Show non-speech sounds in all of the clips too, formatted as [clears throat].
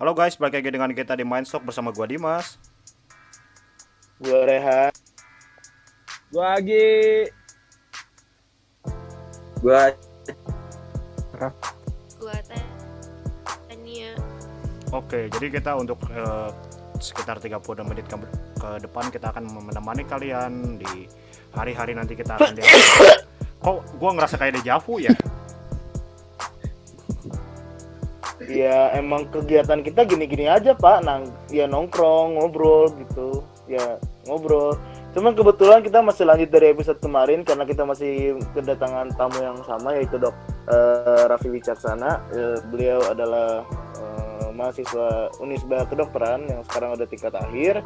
Halo guys, balik lagi dengan kita di Mindstock bersama gua Dimas. Gua Rehan. Gua Agi. Gua gua Tania Oke, jadi kita untuk eh, sekitar 30 menit ke, ke depan kita akan menemani kalian di hari-hari nanti kita akan [coughs] lihat. Kok gua ngerasa kayak dejavu ya? Ya emang kegiatan kita gini-gini aja pak, nang ya nongkrong, ngobrol gitu, ya ngobrol. Cuman kebetulan kita masih lanjut dari episode kemarin karena kita masih kedatangan tamu yang sama yaitu dok eh, Raffi Wicaksana. Eh, beliau adalah eh, mahasiswa Unisba kedokteran yang sekarang udah tingkat akhir.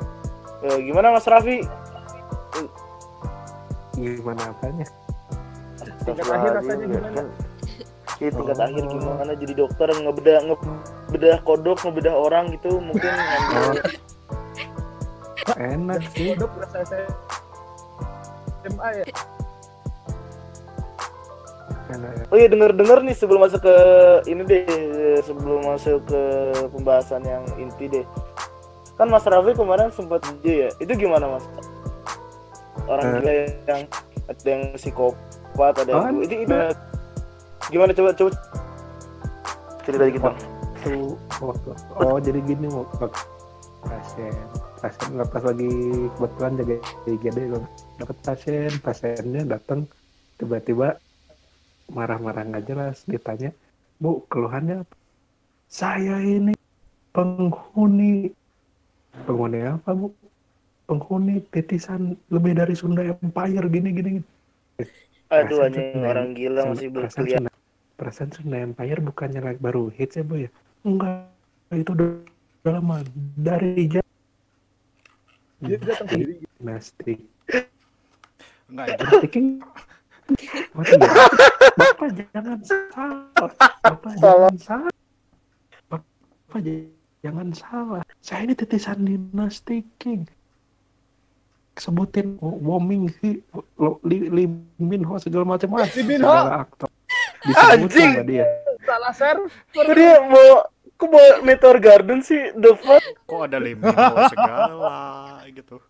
Eh, gimana Mas Raffi? gimana apanya? Tingkat akhir rasanya gimana? Kan, Iya, tingkat Oh. akhir gimana jadi dokter ngebedah ngebedah kodok ngebedah orang gitu mungkin [laughs] ngambil Enak sih. Berasa saya SMA ya. Oh iya denger-denger nih sebelum masuk ke ini deh sebelum masuk ke pembahasan yang inti deh. Kan Mas Raffi kemarin sempat dia ya. Itu gimana Mas? Orang Eh. gila yang ada yang psikopat, ada yang Oh, itu, itu gimana? Coba coba. Cerita dikit dong. Waktu, waktu, oh jadi gini waktu pasien pasien pas lagi kebetulan jaga IGD dapat pasien. Pasiennya datang tiba-tiba marah-marah nggak jelas. Ditanya bu keluhannya apa? Saya ini penghuni. Penghuni apa bu? Penghuni titisan lebih dari Sunda Empire gini gini, gini. Aduh anjing orang gila masih berkuliah. Sunda- perasaan Sunda Empire bukannya like baru hits ya bu ya enggak itu udah, udah lama dari jam Dia datang sendiri. dinasti Enggak itu. Dinastiking Mati ya? Bapak jangan salah Bapak jangan salah Bapak jangan salah Saya ini titisan dinasti King Sebutin Woming sih Lo- Li, Li Min Ho segala macam ah, Lee Min Ho. segala aktor Anjing. sama dia Salah server. Dia mau kok mau Meteor Garden sih the fuck? Kok ada limino segala gitu.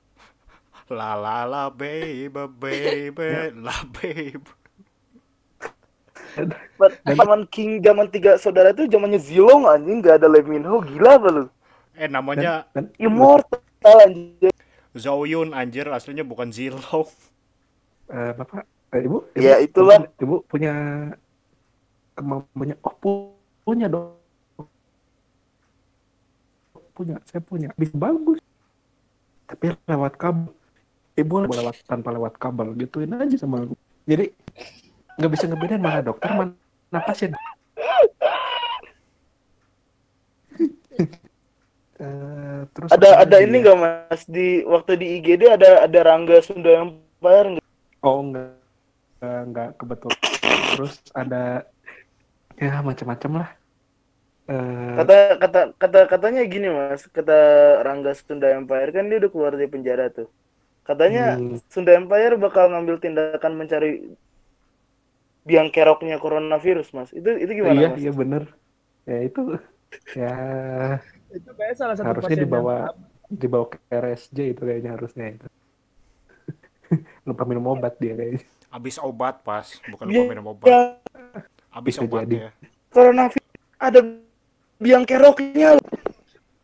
La la la baby baby la baby. Zaman King zaman tiga saudara itu zamannya Zilong anjing nggak ada Lee Min Ho gila apa lu? Eh namanya Dan- Immortal anjing. Zhou Yun anjir aslinya bukan Zilong. eh, Bapak eh, Ibu, ibu Ya, itulah. Ibu punya kemampuannya oh pu- punya dong. Punya saya punya. Bisa bagus. Tapi lewat kabel. Ibu lewat tanpa lewat kabel. Gituin aja sama aku jadi nggak bisa ngebedain mana dokter mana pasien. [laughs] Eh, terus Ada ada ini nggak mas? Di waktu di IGD ada ada Rangga Sunda Empire nggak? Oh enggak, enggak, enggak kebetulan. Terus ada ya macam-macam lah. Eh, Kata kata kata katanya gini mas, kata Rangga Sunda Empire kan dia udah keluar dari penjara tuh. Katanya Hmm. Sunda Empire bakal ngambil tindakan mencari biang keroknya coronavirus mas. Itu itu gimana iya mas? iya bener. Ya itu ya Itu kayak salah satu harusnya pasien yang- dibawa dibawa ke RSJ itu kayaknya harusnya itu. [laughs] Lupa minum obat dia kayaknya. Abis obat pas, bukan Iya. lupa minum obat. Ya, Abis Bisa obatnya. coronavirus ada biang keroknya.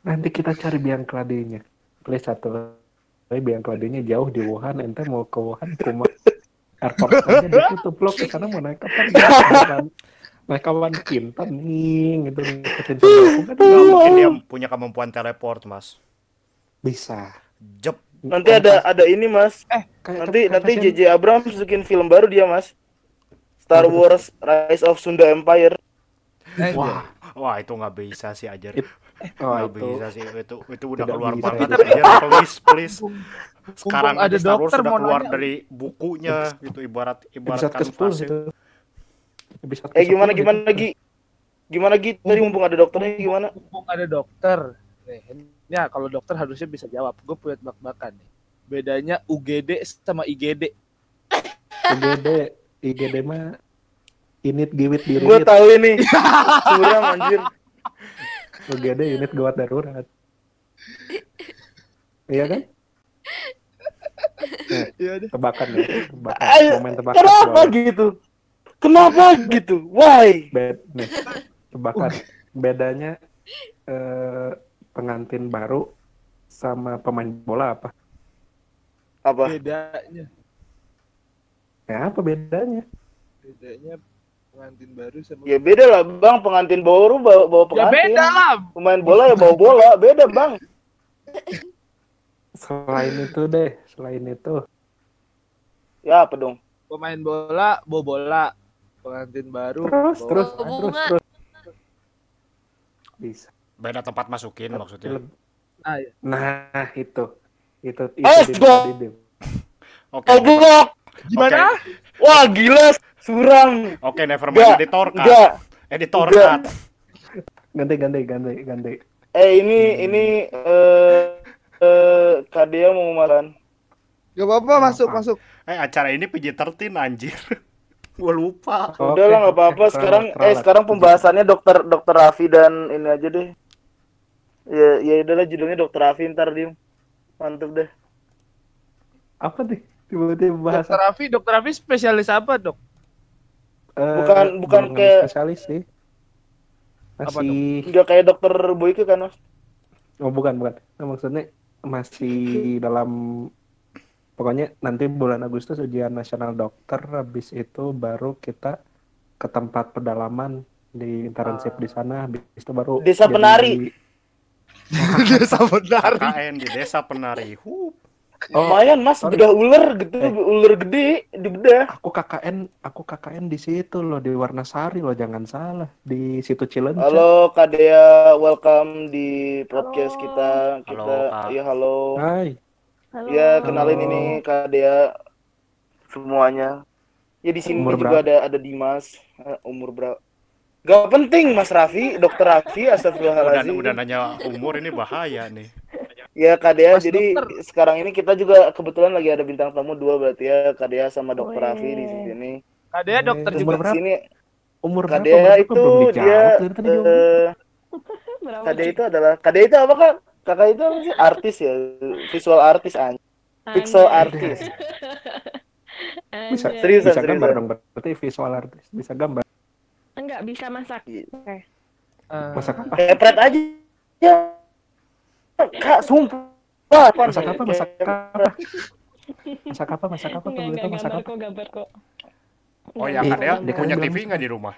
Nanti kita cari biang keladinya. Please satu tapi biang keladinya jauh di Wuhan, ente mau ke Wuhan cuma airport aja ditutup lo ke sana mau naik kapan? Kapan? naik kapan kintan nih gitu ngikutin. Kan Nggak, mungkin dia punya kemampuan teleport mas. bisa. Jep. Nanti ada ada ini mas. Kayak- Nanti kayak nanti JJ Abrams bikin film baru dia mas. Star? Wars Rise of Sunda Empire. Eh, Wah, Wah itu nggak bisa sih ajar. It- oh Nggak itu bisa sih itu itu udah Tidak keluar bisa. banget. Tapi- Ajar, please [laughs] please. Sekarang ada Star Wars dokter, sudah keluar nanya. dari bukunya gitu ibarat ibarat episode ke 10 kanvas itu. Eh gimana ke-10 gimana lagi? Gimana gitu tadi mumpung ada dokternya gimana? mumpung ada dokter. Nih, ya kalau dokter harusnya bisa jawab. Gue punya tebak-tebakan nih. Bedanya UGD sama IGD. IGD IGD mah init giwit diri Gue tahu ini. [laughs] Suram anjir. UGD unit gawat darurat. Iya kan? Iya deh. Tebakan ya, tebakan. Ayo, Momen tebakan. Kenapa soalnya. gitu? Kenapa gitu? Why? Bed, nih, tebakan. Bedanya eh, pengantin baru sama pemain bola apa? Apa? Bedanya. Ya apa bedanya? Bedanya pengantin baru sama Ya beda lah bang, pengantin baru bawa, bawa Ya pengantin. beda lah. Pemain bola ya bawa bola, beda bang. Selain itu deh, selain itu. Ya apa dong? Pemain bola, bawa bola. Pengantin baru. Terus, bawa- terus, Bawa terus, terus. Bisa. Beda tempat masukin maksudnya. Leb- Ah, iya. Nah, itu. Itu itu Eh. Oke. Goblok! Gimana? Wah gila, suram. Oke, never Enggak, mind editor cut. Enggak. Editor Enggak. cut. Ganti, ganti, ganti, ganti. Eh ini ini eh eh Kadia mau makan. Gak apa-apa, masuk, masuk. Eh, acara ini PG-13 anjir. [laughs] Gua lupa. Udah lah nggak apa-apa. Sekarang ralat, eh sekarang pembahasannya dokter dokter Raffi dan ini aja deh. Ya ya udahlah judulnya dokter Raffi ntar diem. Mantep deh. Apa nih? Tiba-tiba bahas Dokter Raffi, dokter Raffi spesialis apa, dok? Eh, bukan- bukan kayak- spesialis sih. Masih Enggak kayak dokter Boyke kan mas? oh bukan bukan. Nah, maksudnya masih dalam pokoknya nanti bulan Agustus ujian nasional dokter habis itu baru kita ke tempat pedalaman di internship di sana habis itu baru Desa jadi- Penari. [laughs] Desa Benari. KKN di Desa Penari. Huh. Oh, Lumayan mas, sorry. bedah ular gitu, Eh. ular gede di bedah. aku KKN aku KKN di situ loh di Warnasari loh jangan salah di situ Cileunca. Halo Kadea, welcome di podcast Halo. kita. Kita Halo, Kak. ya halo. Hai. Halo. Ya kenalin Halo. ini Kadea semuanya. Ya di sini Umur juga berapa? ada ada Dimas. Eh, umur berapa? Gak penting Mas Raffi, Dokter Raffi, [laughs] Udah, astagfirullahaladzim. udah nanya umur ini bahaya nih. Ya Kadea, Mas jadi dokter. sekarang ini kita juga kebetulan lagi ada bintang tamu dua berarti ya Kadea sama Dokter. Raffi di sini. Kadea dokter juga. Di berapa? sini Umur berapa? Kadea itu dia eh, [laughs] Berapa Kadea itu adalah Kadea itu apa kak? Kakak itu apa sih? Artis ya, visual artis anjing. Pixel artis. [laughs] Bisa. Seriusan, bisa gambar seriusan. dong berarti visual artis bisa gambar Enggak bisa masak. Iya. Oke. Eh, masak apa Kepret aja. Ya. Kak, sumpah. masak apa masak apa masak apa masak apa enggak, itu masak gambar apa kok, gambar kok. Oh ya, kan ya punya TV nggak di rumah?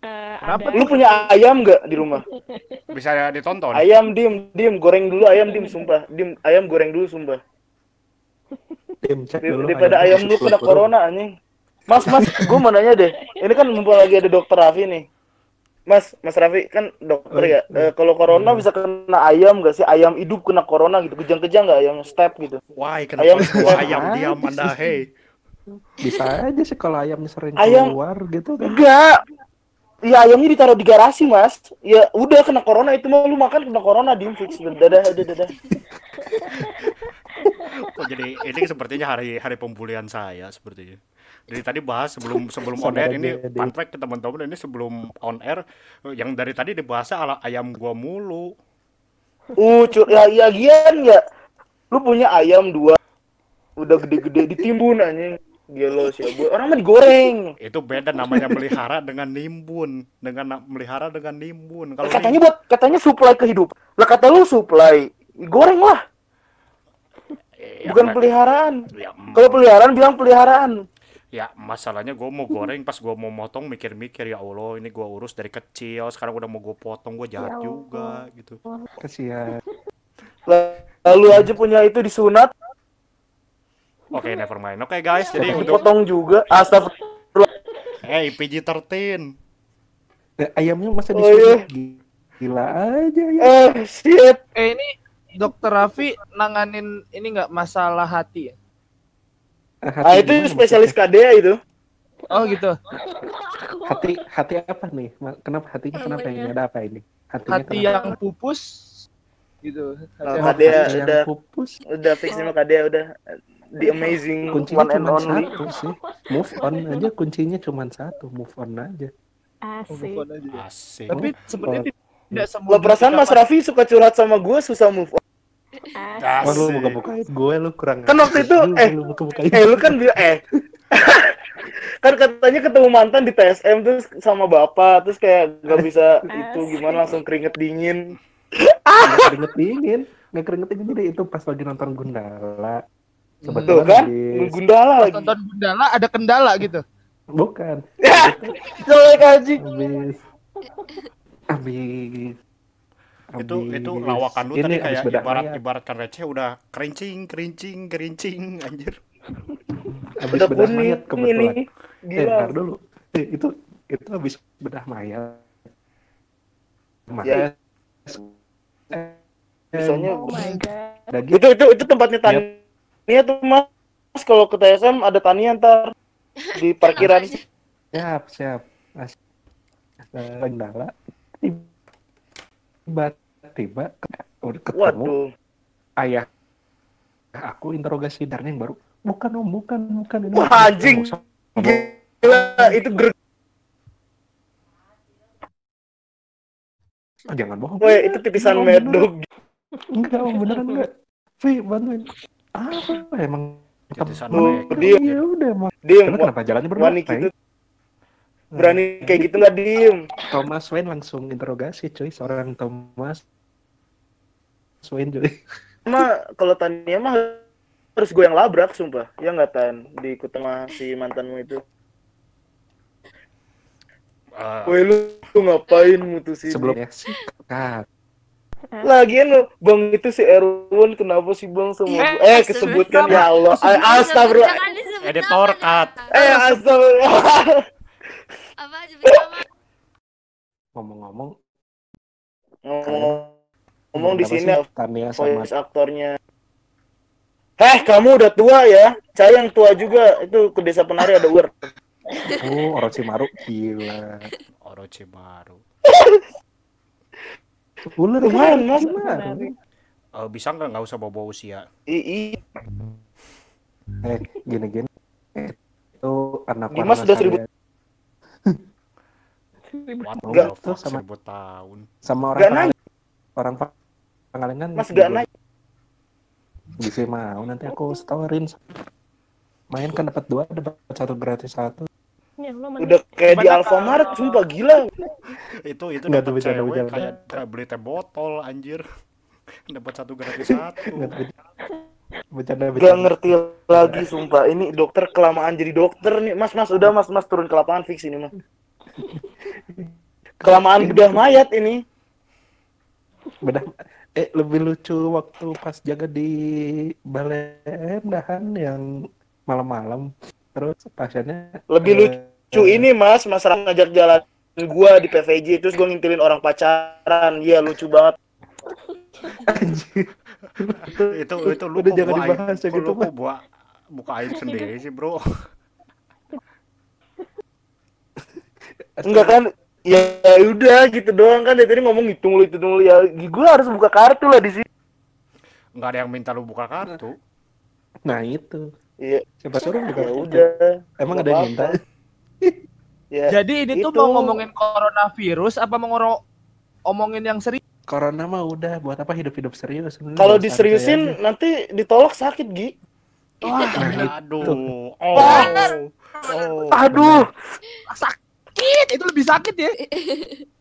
Eh, Kenapa? ada. Lu punya ayam nggak di rumah? [laughs] Bisa ditonton. Ayam dim, dim, goreng dulu ayam dim, sumpah. Dim, ayam goreng dulu sumpah. tim cek dulu Daripada ayam lu kena corona anjing. Mas, mas, gue mau nanya deh. Ini kan mumpung lagi ada dokter Raffi nih. Mas, Mas Raffi kan dokter Oh, ya. iya. Eh, kalau corona bisa kena ayam gak sih? Ayam hidup kena corona gitu. Kejang-kejang nggak ayam step gitu? Wah, kenapa Ayam- ayam diam Anda, hei? bisa aja sih kalau ayamnya sering Ayam- keluar gitu kan Enggak. Ya ayamnya ditaruh di garasi, Mas. Ya udah kena corona itu mah lu makan kena corona dim fix. Dadah, dadah, dadah. Kok jadi ini sepertinya hari hari pembulian saya sepertinya. Dari tadi bahas sebelum [laughs] sebelum on air ini fun fact ke teman-teman ini sebelum on air yang dari tadi dibahasnya ala ayam gua mulu. Uh, ya ya gian ya. Lu punya ayam dua. Udah gede-gede ditimbun anjing. Gelo sih, Bu. Orang mah digoreng. Itu beda namanya melihara dengan nimbun, dengan melihara dengan nimbun. Kalau katanya buat katanya supply kehidupan. Lah kata lu supply. Goreng lah, Eh, ya, bukan peliharaan. ya, mm, Kalau peliharaan bilang peliharaan. Ya, masalahnya gue mau goreng pas gue mau motong mikir-mikir ya Allah ini gue urus dari kecil sekarang udah mau gue potong gue jahat Ya juga gitu. kasihan Lalu aja punya itu disunat, Oke, never mind. Oke guys, jadi untuk potong juga. Astagfirullah. hey PG-13 Eh, ayamnya masa Oh, disunat gila aja ya Eh, shit. Eh ini dokter Raffi nanganin ini nggak masalah hati ya? Eh, hati Ah, itu spesialis? KDA itu. Oh gitu. [laughs] hati hati apa nih kenapa hatinya kenapa ini ada apa ini hatinya Hati kenapa? yang pupus gitu. Hati Oh, yang- hati- yang udah. pupus Udah fix sama KDA udah. The amazing kuncinya one and cuma only. satu sih move on [laughs] aja kuncinya cuma satu move on aja Oh, Asik. move on aja. asik. Tapi sebenarnya Tidak semua Lo perasaan Mas Raffi suka curhat sama gue susah move on. Ah, Oh, lu buka-bukain gue lu kurang. Kan waktu itu, Lu- eh, lu buka-bukain. Eh lu kan bilang eh [laughs] kan katanya ketemu mantan di TSM terus sama bapak terus kayak gak bisa itu gimana langsung keringet dingin. Nggak keringet dingin, nggak keringet dingin jadi itu pas lagi nonton Gundala. Tuh Kebetulan kan, habis- Gundala lagi. nonton Gundala ada kendala gitu. bukan [laughs] Jelek anjing. habis habis itu habis- itu lawakan lu ini tadi kayak ibarat mayat. ibaratkan receh udah kerincing kerincing kerincing [laughs] anjir. Habis Udah bedah kuning mayat kebetulan. ini. eh Gila. ntar dulu. Eh, itu itu habis bedah mayat. Ya. Eh, Misalnya oh my god. udah gitu itu itu itu tempatnya Tania. Tuh mas kalau ke TSM ada Tania ntar di parkiran. Siap siap. Mas. Eh, Gundala tiba tiba udah ketemu waduh. ayah aku interogasi Darnya yang baru. Bukan om bukan bukan. Ini Wah, bukan. anjing. Gila itu ger Oh, jangan bohong. Weh, itu tipisan beneran. dog enggak om beneran enggak. Vi bantuin apa? Emang Titisan Tuh, mereka. dia- ya udah emang Tapi kenapa jalannya berdua? Gitu berani kayak gitu nggak diem? Thomas Wayne langsung interogasi cuy seorang Thomas Wayne cuy. Mah kalau Tania mah harus gue yang labrak sumpah. Ya nggak tan? Diikut sama si mantanmu itu. Eh, Woi lu, lu ngapain mutusin sebelumnya sikat Lagian lu, Bang itu si Erwin kenapa sih Bang sama Eh? Eh, kesebutkan ya Allah. Eh, Astagfirullah. Editor cut. Eh, astagfirullah. Apa nama? ngomong-ngomong Ngomong, ngomong di sini Tania sama voice aktornya. Heh, kamu udah tua ya? Saya yang tua juga. Itu ke desa penari ada ular. oh Orochimaru gila Orochimaru. [laughs] ular. Orochimaru. Eh, bisa nggak nggak usah bawa usia? I, i. eh gini gini Eh, itu anak Dimas warna udah seribu- saya. What Nggak, the fuck, tuh sama- seribu tahun. sama orang Gak Pangalengan- orang Pa- Pangalengan Mas gak naik. bisa mau nanti aku storyin main kan dapat dua dapat satu gratis satu Ya? Udah kayak di Alfamart, sumpah gila. Itu itu Nggak, dapat tuh bercanda, cewek bercanda. kayak beli teh botol anjir. [laughs] dapat satu gratis satu. Nggak tahu. bercanda Gak bercanda ngerti lagi sumpah. Ini dokter kelamaan jadi dokter nih. Mas, mas, udah mas, mas turun ke lapangan fix ini mah. [laughs] Kelamaan bedah mayat ini. bedah eh lebih lucu waktu pas jaga di balai dahan yang malam-malam terus pasiennya Lebih eh, lucu ini mas, mas Ram ngajak jalan gua di PVJ terus gua ngintilin orang pacaran. Iya lucu banget. anjir. itu itu lu Udah kok jangan dibahas ya gitu, lu buka buka aib sendiri sih, Bro. Enggak kan? Ya, ya udah gitu doang kan dari tadi ngomong hitung lu hitung lu ya gua harus buka kartu lah di sini. Nggak ada yang minta lu buka kartu. nah itu Iya, siapa suruh buka ya udah. emang Nggak ada yang minta. [laughs] Ya. Jadi ini tuh Itu. mau ngomongin coronavirus apa mau ngoro- omongin yang serius? corona mah udah buat apa hidup-hidup serius Sebenarnya Kalau diseriusin nanti ditolak sakit, Gi. Wah, Aduh. Tuh. Oh. Oh. Aduh. sakit, itu lebih sakit ya.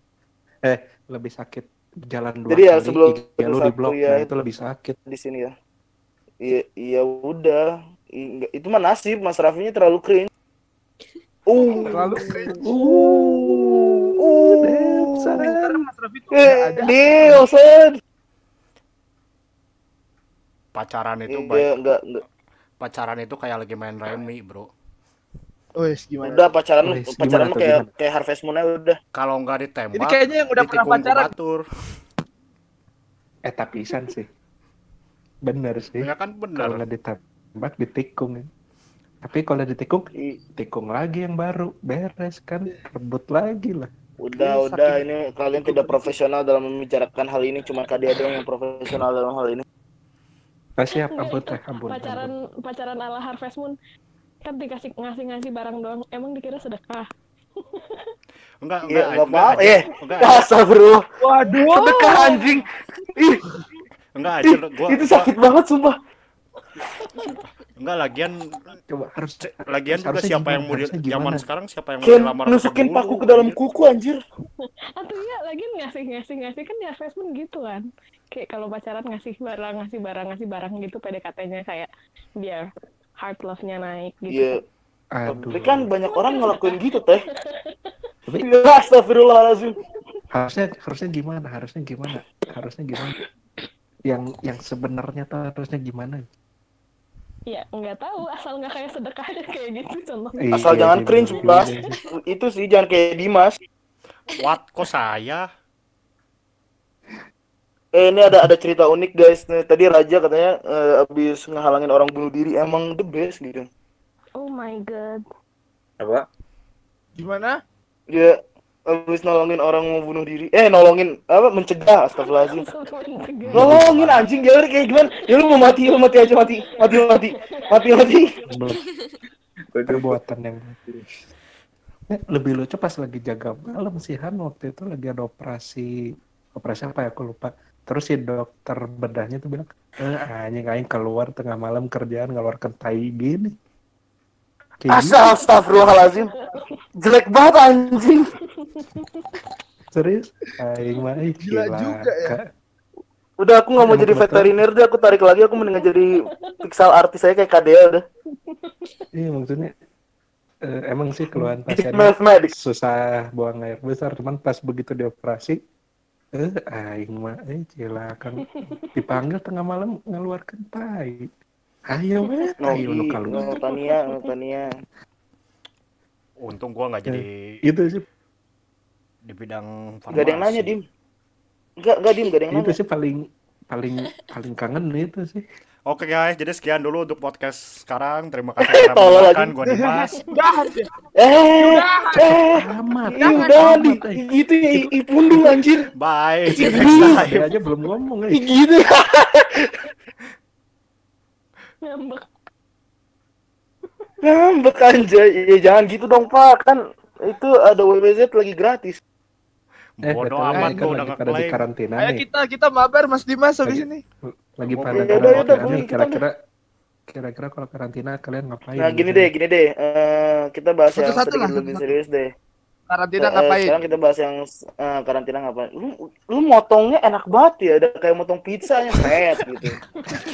[laughs] lebih sakit jalan dua Jadi ya, kali, sebelum IG lu di blok ya. nah, itu lebih sakit di sini ya. Iya, iya udah. Itu mah nasib, Mas Raffinya terlalu cringe. Uh, Terlalu uh, uh. Sebentar Mas Raffi tuh Eh, ada. Pacaran itu Iya, baik. enggak, enggak. Pacaran itu kayak lagi main remi, Bro. Wes gimana? Udah pacaran, Wes, pacaran gimana kayak gimana? kayak Harvest Moon aja udah. Kalau nggak Ini ditembak, kayaknya yang udah pernah pacaran. kubatur. eh tapisan sih bener sih Ya kan kalau bener. nggak ditembak ditikung ya. tapi kalau ditikung tikung lagi yang baru beres kan rebut lagi lah Udah, Ih, udah. sakit. Ini kalian tidak profesional dalam membicarakan hal ini. Cuma Kak Dia doang yang profesional dalam hal ini. nah, siap ampun teh ampun pacaran ampun. pacaran ala Harvest Moon kan dikasih ngasih ngasih barang doang emang dikira sedekah [laughs] Enggak, Iya, enggak, nggak enggak, apa-apa. Ajir. Eh, enggak, Astagfirullah. Waduh. Sedekah anjing. Ih, enggak, Ajir, gua, itu sakit banget sumpah. enggak lagian coba harus lagian juga Harusnya siapa yang mau di gimana? zaman sekarang siapa yang mau dilamar nusukin paku ke dalam kuku anjir. [laughs] Atau iya lagi ngasih ngasih ngasih kan di advertisement gitu kan. Kayak kalau pacaran ngasih barang ngasih barang ngasih barang gitu PDKT-nya kayak biar heart love-nya naik gitu. Iya, aduh tapi kan banyak orang ngelakuin gitu teh. Tapi- [laughs] Ya, Astagfirullahaladzim. harusnya harusnya gimana harusnya gimana harusnya gimana yang yang sebenarnya tuh harusnya gimana Ya nggak tahu asal nggak kayak sedekah aja kayak gitu contohnya. Iya Asal jangan sih, cringe, bener Bas. sih. Itu sih jangan kayak Dimas. What? Kok saya? Eh ini ada ada cerita unik guys. Nih, tadi Raja katanya eh, abis ngehalangin orang bunuh diri emang the best gitu. Oh my god. Apa? Gimana? Dia abis nolongin orang mau bunuh diri. Eh nolongin apa mencegah astagfirullahaladzim. [laughs] Nolongin anjing dia kayak gimana? Ya lu mau mati lu mati aja mati. Mati mati. Mati mati. perbuatan yang Eh, lebih lucu pas lagi jaga malam sih Han waktu itu lagi ada operasi operasi apa ya aku lupa terus si dokter bedahnya tuh bilang eh anjing aing keluar tengah malam kerjaan ngeluarkan tai gini gitu, astagfirullahaladzim. Jelek banget anjing. serius aing mah ih, Gila juga ya. Udah aku nggak mau jadi veteriner deh, aku tarik lagi aku mendingan jadi pixel artis aja kayak KDL udah. iya maksudnya eh, emang sih keluhan [laughs] Mathematics. susah buang air besar cuman pas begitu dioperasi eh aing mah eh cilakan dipanggil tengah malam ngeluarkan tai ayo [laughs] weh ayo lu no, Tania, Tania. Untung gua nggak jadi itu sih di bidang farmasi. Gak ada yang nanya, Dim. Enggak, enggak, Dim, gak ada yang itu nanya. sih paling paling paling kangen itu sih Oke guys, jadi sekian dulu untuk podcast sekarang. Terima kasih Tolol mendengarkan. lagi. Gua Dimas. [laughs] Eh, eh, amat udah, di, gitu ya, i- ipundung anjir. Bye. Dia aja belum ngomong eh. Gitu. Ngambek. Ngambek anjay. Ya jangan gitu dong, Pak. Kan itu ada WBZ lagi gratis. Eh Bodoh betul, amat kan udah lagi pada di karantina Ayo nih kita kita mabar Mas Dimas habis Lagi- ini. lagi pada karantina kira-kira kira-kira kalau karantina kalian ngapain Nah, gini deh, gini deh. Eh, kita bahas yang Satu-satu sedikit lah, lebih serius deh. Karantina Eh, ngapain? Sekarang kita bahas yang eh, karantina ngapain. Lu, lu motongnya enak banget ya, ada kayak motong pizza nya set gitu.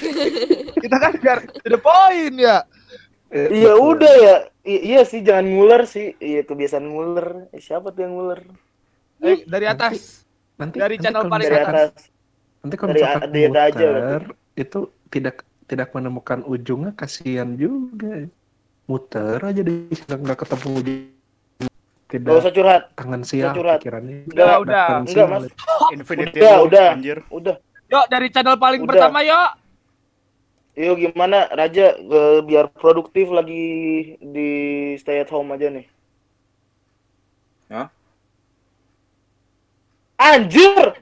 [laughs] Kita kan biar to the point ya. Iya udah ya. I- iya sih jangan nguler sih. Iya kebiasaan nguler. Eh, siapa tuh yang nguler? Eh, dari atas. nanti Dari nanti channel paling Dari misalkan- atas. nanti kalau dari misalkan ada ada aja muter itu tidak tidak menemukan ujungnya kasihan juga muter aja deh nggak nggak ketemu ujung tidak Gak usah curhat. tangan sial curhat. pikirannya Enggak, udah. Datang Enggak. Mas. [laughs] Infinity Udah, udah. anjir. Udah. Yuk dari channel paling Udah. pertama yuk. Yuk gimana Raja biar produktif lagi di stay at home aja nih. Hah? Anjir!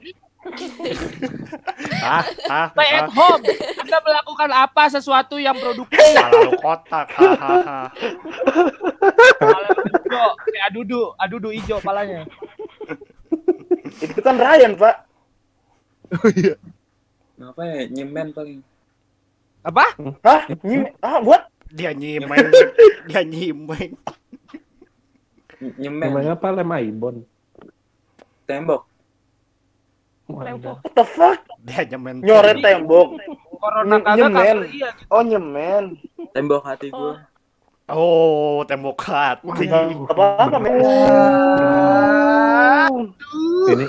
Ah, ah, Stay at ah. home. Anda melakukan apa sesuatu yang produktif? Salah lu kotak. Hahaha. Hijau, kayak adudu, adudu hijau palanya. Itu kan Ryan, Pak. Apa ya? Nyemen paling. Apa? Hah? Nyim ah, buat? Dia nyimeng. Dia Nyemen. namanya apa lem aibon Tembok. What the fuck? Dia nyemen. Nyoret tembok. Corona kagak nyemen. kagak iya. Oh, nyemen. Tembok hati gua. Oh, tembok hati. Apa-apa, men. ini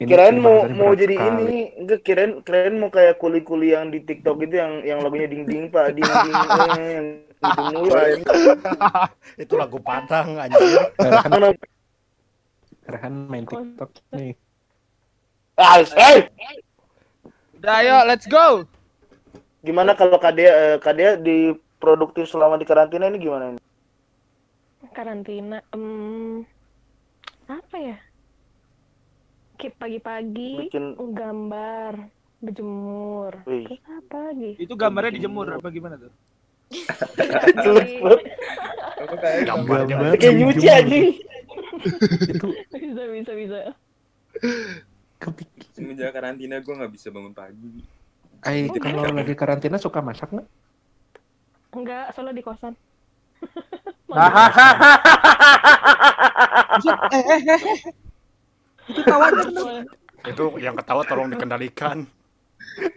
ini Kirain mau mau jadi sekali. ini, enggak kirain kirain mau kayak kuli-kuli yang di TikTok itu yang yang lagunya ding ding Pak, ding ding yang gitu mulu. Itu lagu. Rehan, Mana Rehan main TikTok nih Ah, eh, Udah ayo, let's go. gimana kalau Kadea eh, Kadea di produktif selama di karantina ini gimana ini? Karantina. em, apa ya? Keep pagi-pagi Bikin gambar, berjemur. Wih. Terus apa lagi? Itu gambarnya dijemur apa gimana tuh? [laughs] Gambar. Kayak nyuci anjing. itu bisa bisa bisa kepikir Semenjak karantina gue nggak bisa bangun pagi. Ai kalau lagi karantina suka masak nggak enggak soalnya di kosan [laughs] eh, eh, eh. Itu kenapa? Itu yang ketawa tolong dikendalikan.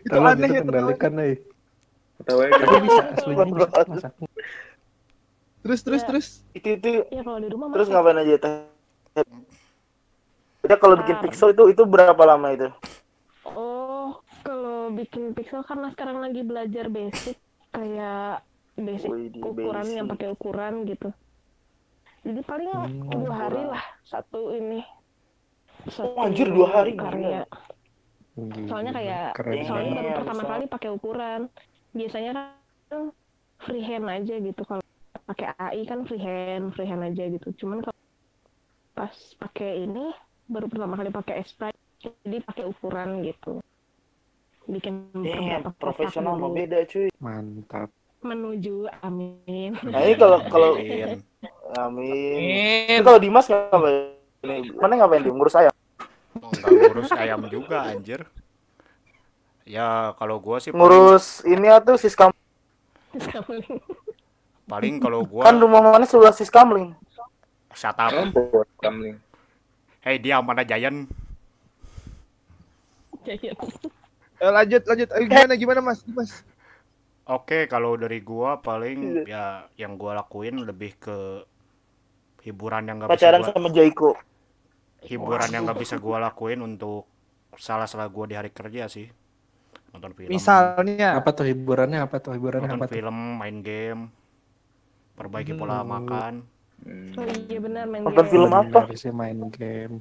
Itu Tolong aneh itu ya kendalikan ai Tahu ya tapi bisa aslinya masak Terus terus Ya. terus. itu itu ya kalau di rumah terus ngapain aja ya kalau bikin Ah. pixel itu itu berapa lama itu Oh, kalau bikin pixel karena sekarang lagi belajar basic kayak basic Wih, di ukuran basic. yang pakai ukuran gitu. Jadi paling Hmm, dua hari lah satu ini. Satu Oh, anjir, dua hari, karya. Gila, Soalnya kayak keren soalnya baru pertama kali pakai ukuran. Biasanya kan freehand aja gitu kalau pakai AI kan freehand, freehand aja gitu. Cuman kalau pas pakai ini baru pertama kali pakai Sprite jadi pakai ukuran gitu. Bikin Damn, beberapa kotak profesional dulu. beda cuy mantap menuju amin. nah ini kalau kalau Amin. amin ini kalau Dimas ngapain ini mana ngapain di ngurus ayam Enggak ngurus ayam juga anjir. Ya kalau gua sih paling, ngurus ini tuh siskam paling kalau gua kan rumah mana sebelah siskamling shut up. Kamling. Hey dia mana Giant? Jadi, [laughs] Eh, lanjut lanjut. Eh, gimana gimana Mas? Mas. Oke, kalau dari gua paling ya yang gua lakuin lebih ke hiburan yang nggak bisa pacaran gua sama Jaiko hiburan yang nggak bisa gua lakuin untuk salah-salah gua di hari kerja sih. Nonton film. Misalnya apa tuh hiburannya apa tuh hiburannya nonton apa tuh film, main game, perbaiki pola Hmm. makan. Hmm. oh iya benar main Nonton game. film apa? Bener sih main game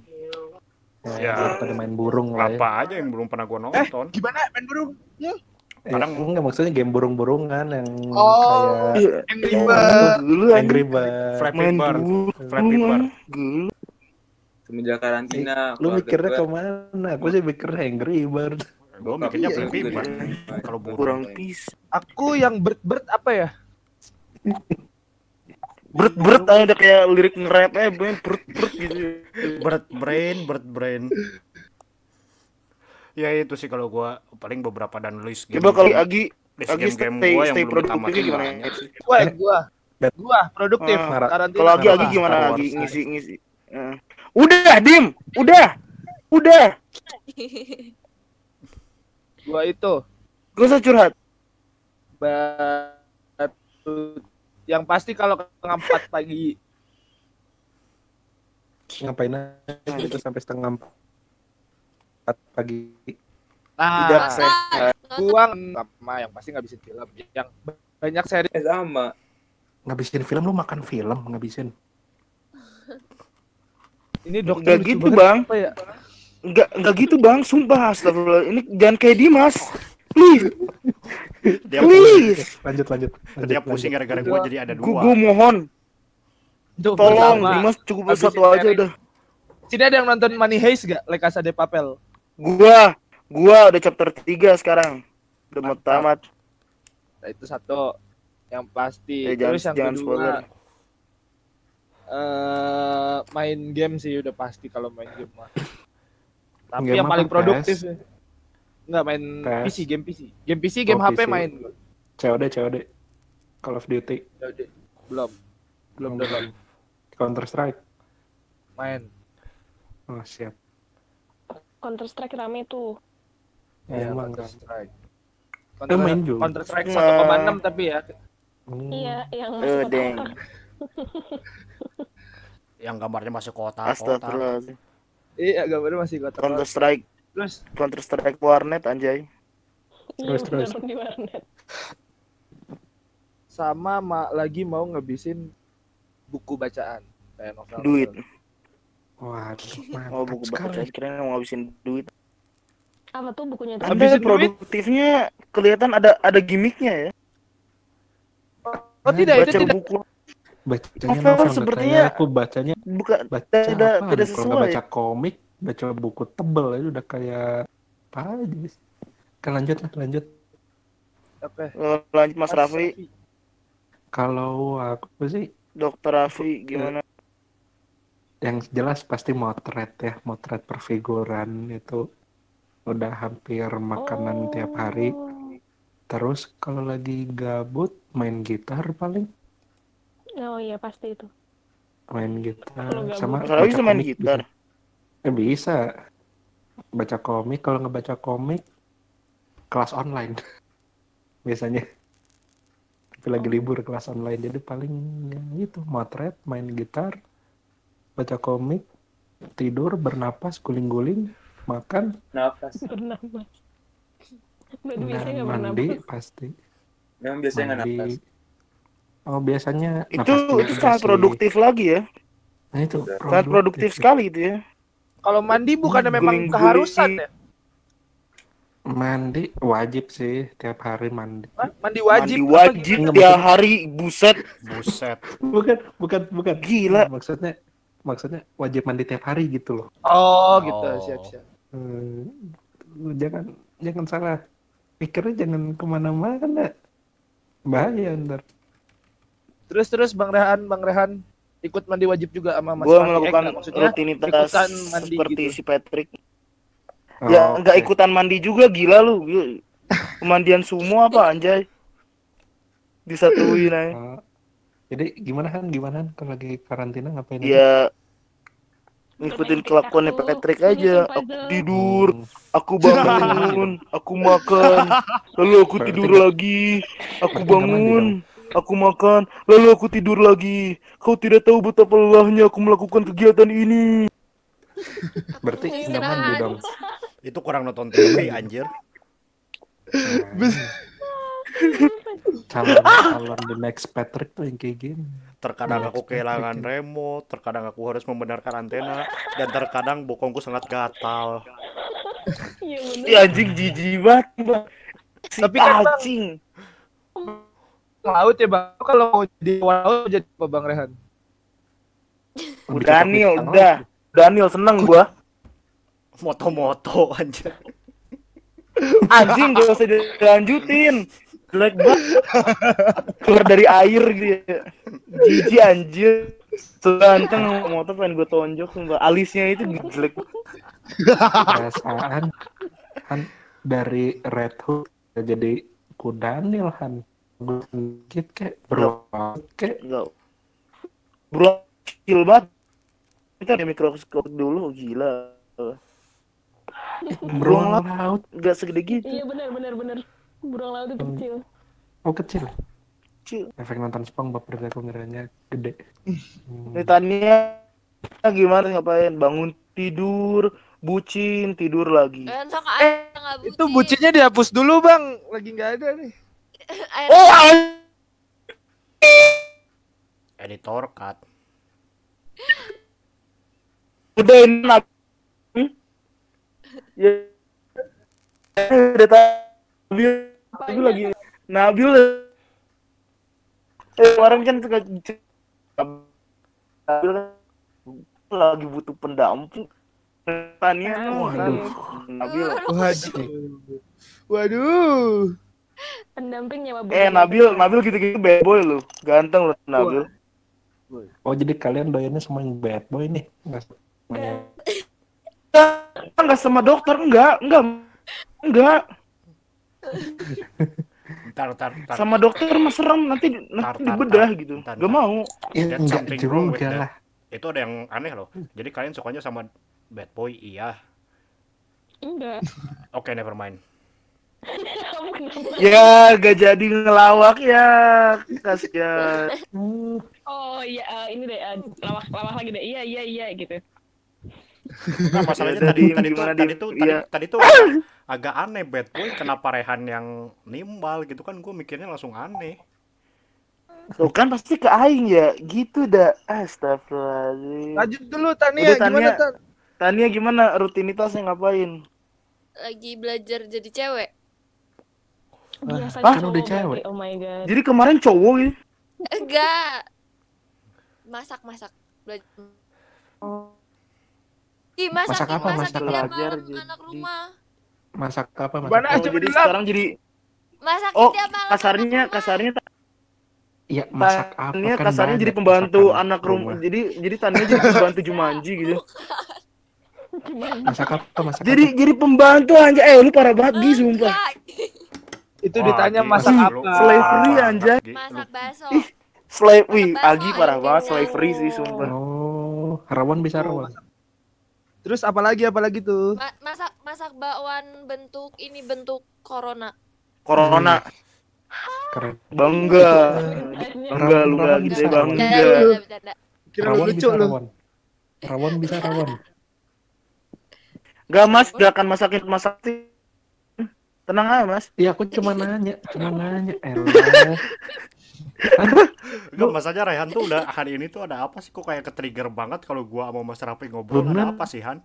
Ya. ya pada main burung lah ya Apa aja yang belum pernah gua nonton. gimana main burung? Eh, kadang- enggak maksudnya game burung-burungan yang Oh. kayak Angry Oh, Bird. dulu Angry Bird Flappy Bird, Flappy Bird. Semenjak karantina. lu keluarga mikirnya ke mana aku sih mikirnya Angry Bird Gua mikirnya Flappy Bird. Kalau burung. kurang pis Aku yang bird bird apa ya? Berat berat aja udah kayak lirik nge-rap eh berat berat berat gitu. Bird brain, bird brain. Ya itu sih kalau gua paling beberapa dan list game. Coba kalau Agi list Agi stay gua yang stay ditamatin gimana? sih. Gua gua. Gua produktif Ah. Kalau Agi Agi gimana Agi ngisi ngisi. Eh. Udah, Dim. Udah. Udah. Gua itu Gak usah curhat. batu yang pasti kalau setengah empat pagi ngapain aja gitu sampai setengah empat pagi nah Tidak nonton. gua sama yang pasti ngabisin film yang banyak seri Eh, sama. ngabisin film lu makan film ngabisin ini dokter Nggak lucu gitu. Bang. ya Enggak enggak gitu, Bang. Sumpah astagfirullah. Ini jangan kayak Dimas. Please, Dia please. lanjut lanjut lanjut dia pusing gara-gara gua jadi ada Gue dua. mohon, Tuh, tolong pertama. Dimas cukup satu aja udah. sini ada yang nonton Money Heist gak Le Casa de Papel Gua gua udah chapter 3 sekarang. Udah mau tamat. nah, itu satu yang pasti Eh, jangan terus yang jangan kedua spoiler. eh main game sih udah pasti kalau main game mah tapi Game yang paling produktif PS? Enggak main PS? PC game PC game PC game Oh, HP PC. main COD COD Call of Duty Ya udah. belum belum Oh, download Counter Strike main oh siap Counter Strike rame tuh. ya, emang Counter Strike Lu main juga? Counter Strike Nah. 1,6 tapi ya Hmm. Iya, yang Eh, masuk deng. kotak. [laughs] Yang gambarnya masuk kotak-kotak. Astagfirullah. iya gambarnya masih kotor Counter Strike, terus Counter Strike warnet anjay. Iya, Terus, terus. bener, di warnet. sama ma- lagi mau ngebisin buku bacaan kayak novel Duit. Waduh, [laughs] mantap Oh, buku sekali. baca kira mau ngabisin duit. Apa tuh bukunya Habisin duit? produktifnya kelihatan ada ada gimmicknya ya. oh tidak itu Baca tidak buku Bacanya Novel novel, sepertinya- aku bacanya bukan baca tidak apaan? tidak Kalau sesuai. baca komik, baca buku tebel itu udah kayak apa aja sih. Kan lanjut lah, lanjut. oke Eh, Lanjut Mas Raffi, Kalau aku sih Dokter Raffi gimana? yang jelas pasti motret ya motret perfiguran itu udah hampir makanan tiap hari Oh. terus kalau lagi gabut main gitar paling Oh iya pasti itu. main gitar sama Kalau bisa main gitar. bisa. Eh, bisa baca komik kalau nggak baca komik kelas online [laughs] biasanya tapi lagi libur kelas online jadi paling ya itu motret main gitar baca komik tidur bernapas guling-guling makan Nafas. Bernapas. Dan biasanya nggak mandi bernapas. pasti Memang biasanya nggak mandi nafas. oh biasanya Itu itu sangat produktif lagi ya. nah itu Sangat produktif sekali itu ya. Kalau mandi bukannya memang keharusan ya? mandi wajib sih tiap hari mandi Hah? Mandi wajib. Mandi wajib tiap hari buset Buset. bukan bukan bukan Gila. maksudnya maksudnya wajib mandi tiap hari gitu loh Oh gitu, Oh. siap siap. Hmm, jangan jangan salah pikirnya jangan ke mana-mana bahaya ntar Terus terus Bang Rehan, Bang Rehan ikut mandi wajib juga sama Mas. Eh, melakukan enggak, maksudnya rutinitas mandi seperti gitu. si Patrick. Oh, ya nggak oke. ikutan mandi juga gila lu. Pemandian semua apa anjay? Disatuin aja. Oh, jadi gimana kan gimana Han? kalau lagi karantina ngapain aja? Ya ngikutin kelakuannya Patrick aja. Aku tidur, Hmm, aku bangun, aku makan, lalu aku tidur lagi, aku bangun. Aku makan, lalu aku tidur lagi. Kau tidak tahu betapa lelahnya aku melakukan kegiatan ini. [laughs] berarti nggak mandi dong [laughs] Itu kurang nonton TV [laughs] anjir. Nah, calon calon the next Patrick tuh yang kayak gini Terkadang aku kehilangan Patrick. remote, terkadang aku harus membenarkan antena, dan terkadang bokongku sangat gatal. Iya. Ya anjing jijik banget. Tapi kan, anjing. Laut ya Bang. Kalau mau jadi hewan laut jadi apa Bang Rehan? Daniel udah. Daniel seneng gua. Moto-moto anjir. Anjing gak usah dilanjutin. Jelek banget. Keluar dari air dia. Jijik anjir. Seganteng motor pengen gue tonjok sumpah. Alisnya itu jelek. perasaan Han dari Red Hood jadi ku Daniel Han sedikit kayak beruang kayak Enggak. Bro, kecil banget. Kita ada mikroskop dulu, gila. beruang laut Enggak segede gitu. Iya benar benar benar. Burung laut itu kecil. oh kecil Kecil. efek nonton SpongeBob berarti aku ngiranya gede Hmm. Tania gimana ngapain? Bangun tidur, bucin, tidur lagi. Aja nggak bucin. Itu bucinya dihapus dulu Bang. Lagi nggak ada nih. Oh, Editor cut. udah ini nak- Hmm? Ya. Udah Nabil, Nabil lagi Nabil eh, kemarin kan suka Nabil kan lagi butuh pendamping Tania Waduh. Nabil Waduh. Waduh. Pendamping nyawa eh Nabil Nabil gitu-gitu bad boy lu ganteng lu Nabil oh jadi kalian doyannya semua yang bad boy nih nggak semuanya enggak sama dokter enggak enggak enggak Ntar, ntar, ntar. sama dokter mah serem nanti Tar, nanti tar, dibedah tar. gitu Tar, gak tar. mau ya That's enggak something wrong with juga that. lah Itu ada yang aneh loh. Jadi kalian sukanya sama bad boy, iya. Enggak. Oke, never mind. Ya gak jadi ngelawak ya kasihan Oh iya eh, ini deh eh, lawak lawak lagi deh. Iya iya iya gitu. Nah, masalahnya Ya, tadi, tadi tadi, tuh, tadi tuh, tadi, Iya. tadi tuh agak, agak aneh bad boy. Kenapa Rehan yang nimbal gitu kan? Gue mikirnya langsung aneh. Tuh kan pasti ke aing ya gitu dah astagfirullahaladzim Lanjut dulu Tania. Udah, Gimana Tania. Tan? Tania gimana rutinitasnya ngapain lagi belajar jadi cewek. Biasa Hah? Kan udah cewek. Oh my god. jadi kemarin cowok ya Enggak. Masak masak belajar. Ih, masak, Masak apa? masak Masak tiap belajar malam jadi- anak rumah. masak apa masak Mana oh, aja jadi sekarang jadi Masak oh tiap malam. kasarnya anak rumah. kasarnya Ya masak apa kan kasarnya banyak jadi pembantu anak rumah. Jadi jadi Tania jadi pembantu Jumanji gitu. [laughs] Masak apa? Masak Jadi jadi pembantu aja. Eh lu parah banget Gi sumpah. [laughs] Itu Wah, ditanya Gi, masak lu- apa? Slavery, anjay. Lu- Masak bakso. Ih, Slave, wih, Masak bakso, Agi parah banget slavery sih sumpah. Oh, rawan bisa rawan. Terus apa lagi apa lagi tuh? Ma- masak masak bakwan bentuk ini bentuk corona. Corona Keren. bangga. Bangga lu gitu ya bisa, bangga. Kira Rawan lucu bisa lu. rawan. Rawan bisa rawan. Gak mas, gak akan masakin masak sih. Tenang aja mas. Iya aku cuma nanya, cuma nanya. [laughs] Elah. Enggak, masalahnya Rehan tuh udah hari ini tuh ada apa sih kok kayak ke-trigger banget kalau gua sama Mas Rafi ngobrol Bener. ada apa sih Han?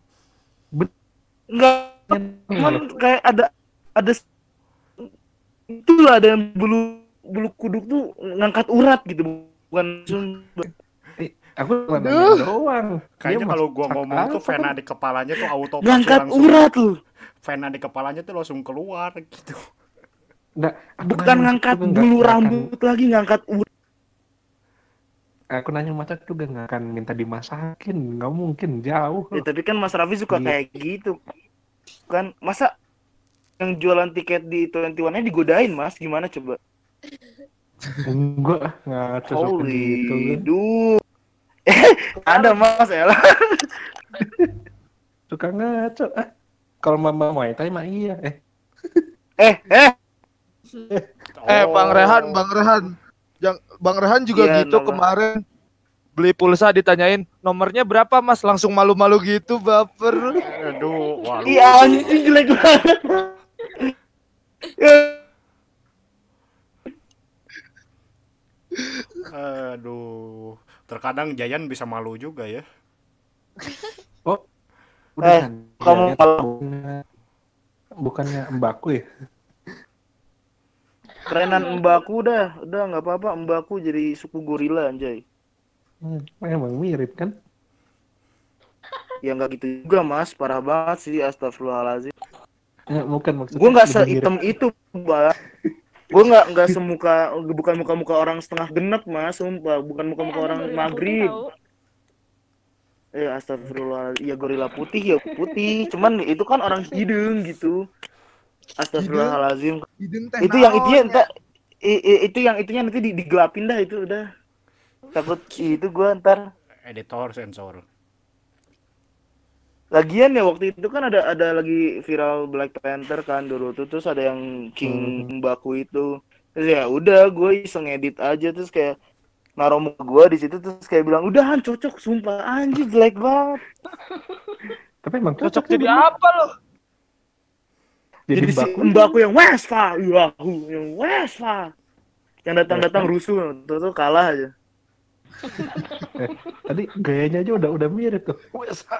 Enggak, cuman kayak ada ada itulah ada yang bulu bulu kuduk tuh ngangkat urat gitu bukan sumber. Aku doang. Kayaknya kalau gua ngomong tuh vena kan? di kepalanya tuh auto ngangkat urat lu vena di kepalanya tuh langsung keluar gitu. Nggak, bukan nanya ngangkat bulu akan- rambut lagi ngangkat urat Aku nanya masak juga nggak akan minta dimasakin, nggak mungkin jauh. ya, tapi kan Mas Raffi suka Iya. kayak gitu kan masa yang jualan tiket di 21 nya digodain mas gimana coba Enggak, nggak cocok holy gitu. kan. duh [laughs] ada mas Ella [laughs] Suka ngaco. Ah, kalau mama Muay Thai mah iya. Eh, eh eh Eh Bang. Rehan, Bang Rehan. Yang Bang Rehan juga Iya, gitu nama. kemarin beli pulsa ditanyain nomornya berapa Mas langsung malu-malu gitu baper. Aduh, wah lu- iya anjing jelek banget aduh. Terkadang Jayan bisa malu juga ya. [laughs] udah Eh, kan. kamu Ya, bukannya, bukannya mbakku ya? kerenan mbakku udah udah nggak apa-apa mbakku jadi suku gorila anjay Hmm, emang mirip kan? ya nggak gitu juga mas parah banget sih astagfirullahaladzim Ya, bukan maksudnya. gue nggak sehitam itu mbak gue nggak nggak semuka bukan muka muka orang setengah genep mas sumpah bukan muka muka Eh, ada orang maghrib tahu. Eh astagfirullah. Ya gorila putih ya putih. Cuman itu kan orang hidung gitu. Astagfirullahaladzim Hidung itu yang itu ya? entar i- itu yang itunya nanti di- digelapin dah itu udah. Takut itu gua ntar. Editor sensor. lagian ya waktu itu kan ada ada lagi viral Black Panther kan dulu tuh terus ada yang King Mbaku itu. Terus ya udah gue iseng edit aja terus kayak naruh muka gue di situ terus kayak bilang udahan cocok sumpah anjir jelek banget [laughs] Tapi emang Cocok cocok jadi juga. apa lo? Jadi jadi si mbakku. Yang Westfa Yahoo yang Westfa yang datang-datang rusuh tuh tuh kalah aja [laughs] Tadi gayanya aja udah udah mirip tuh. Wes. [laughs]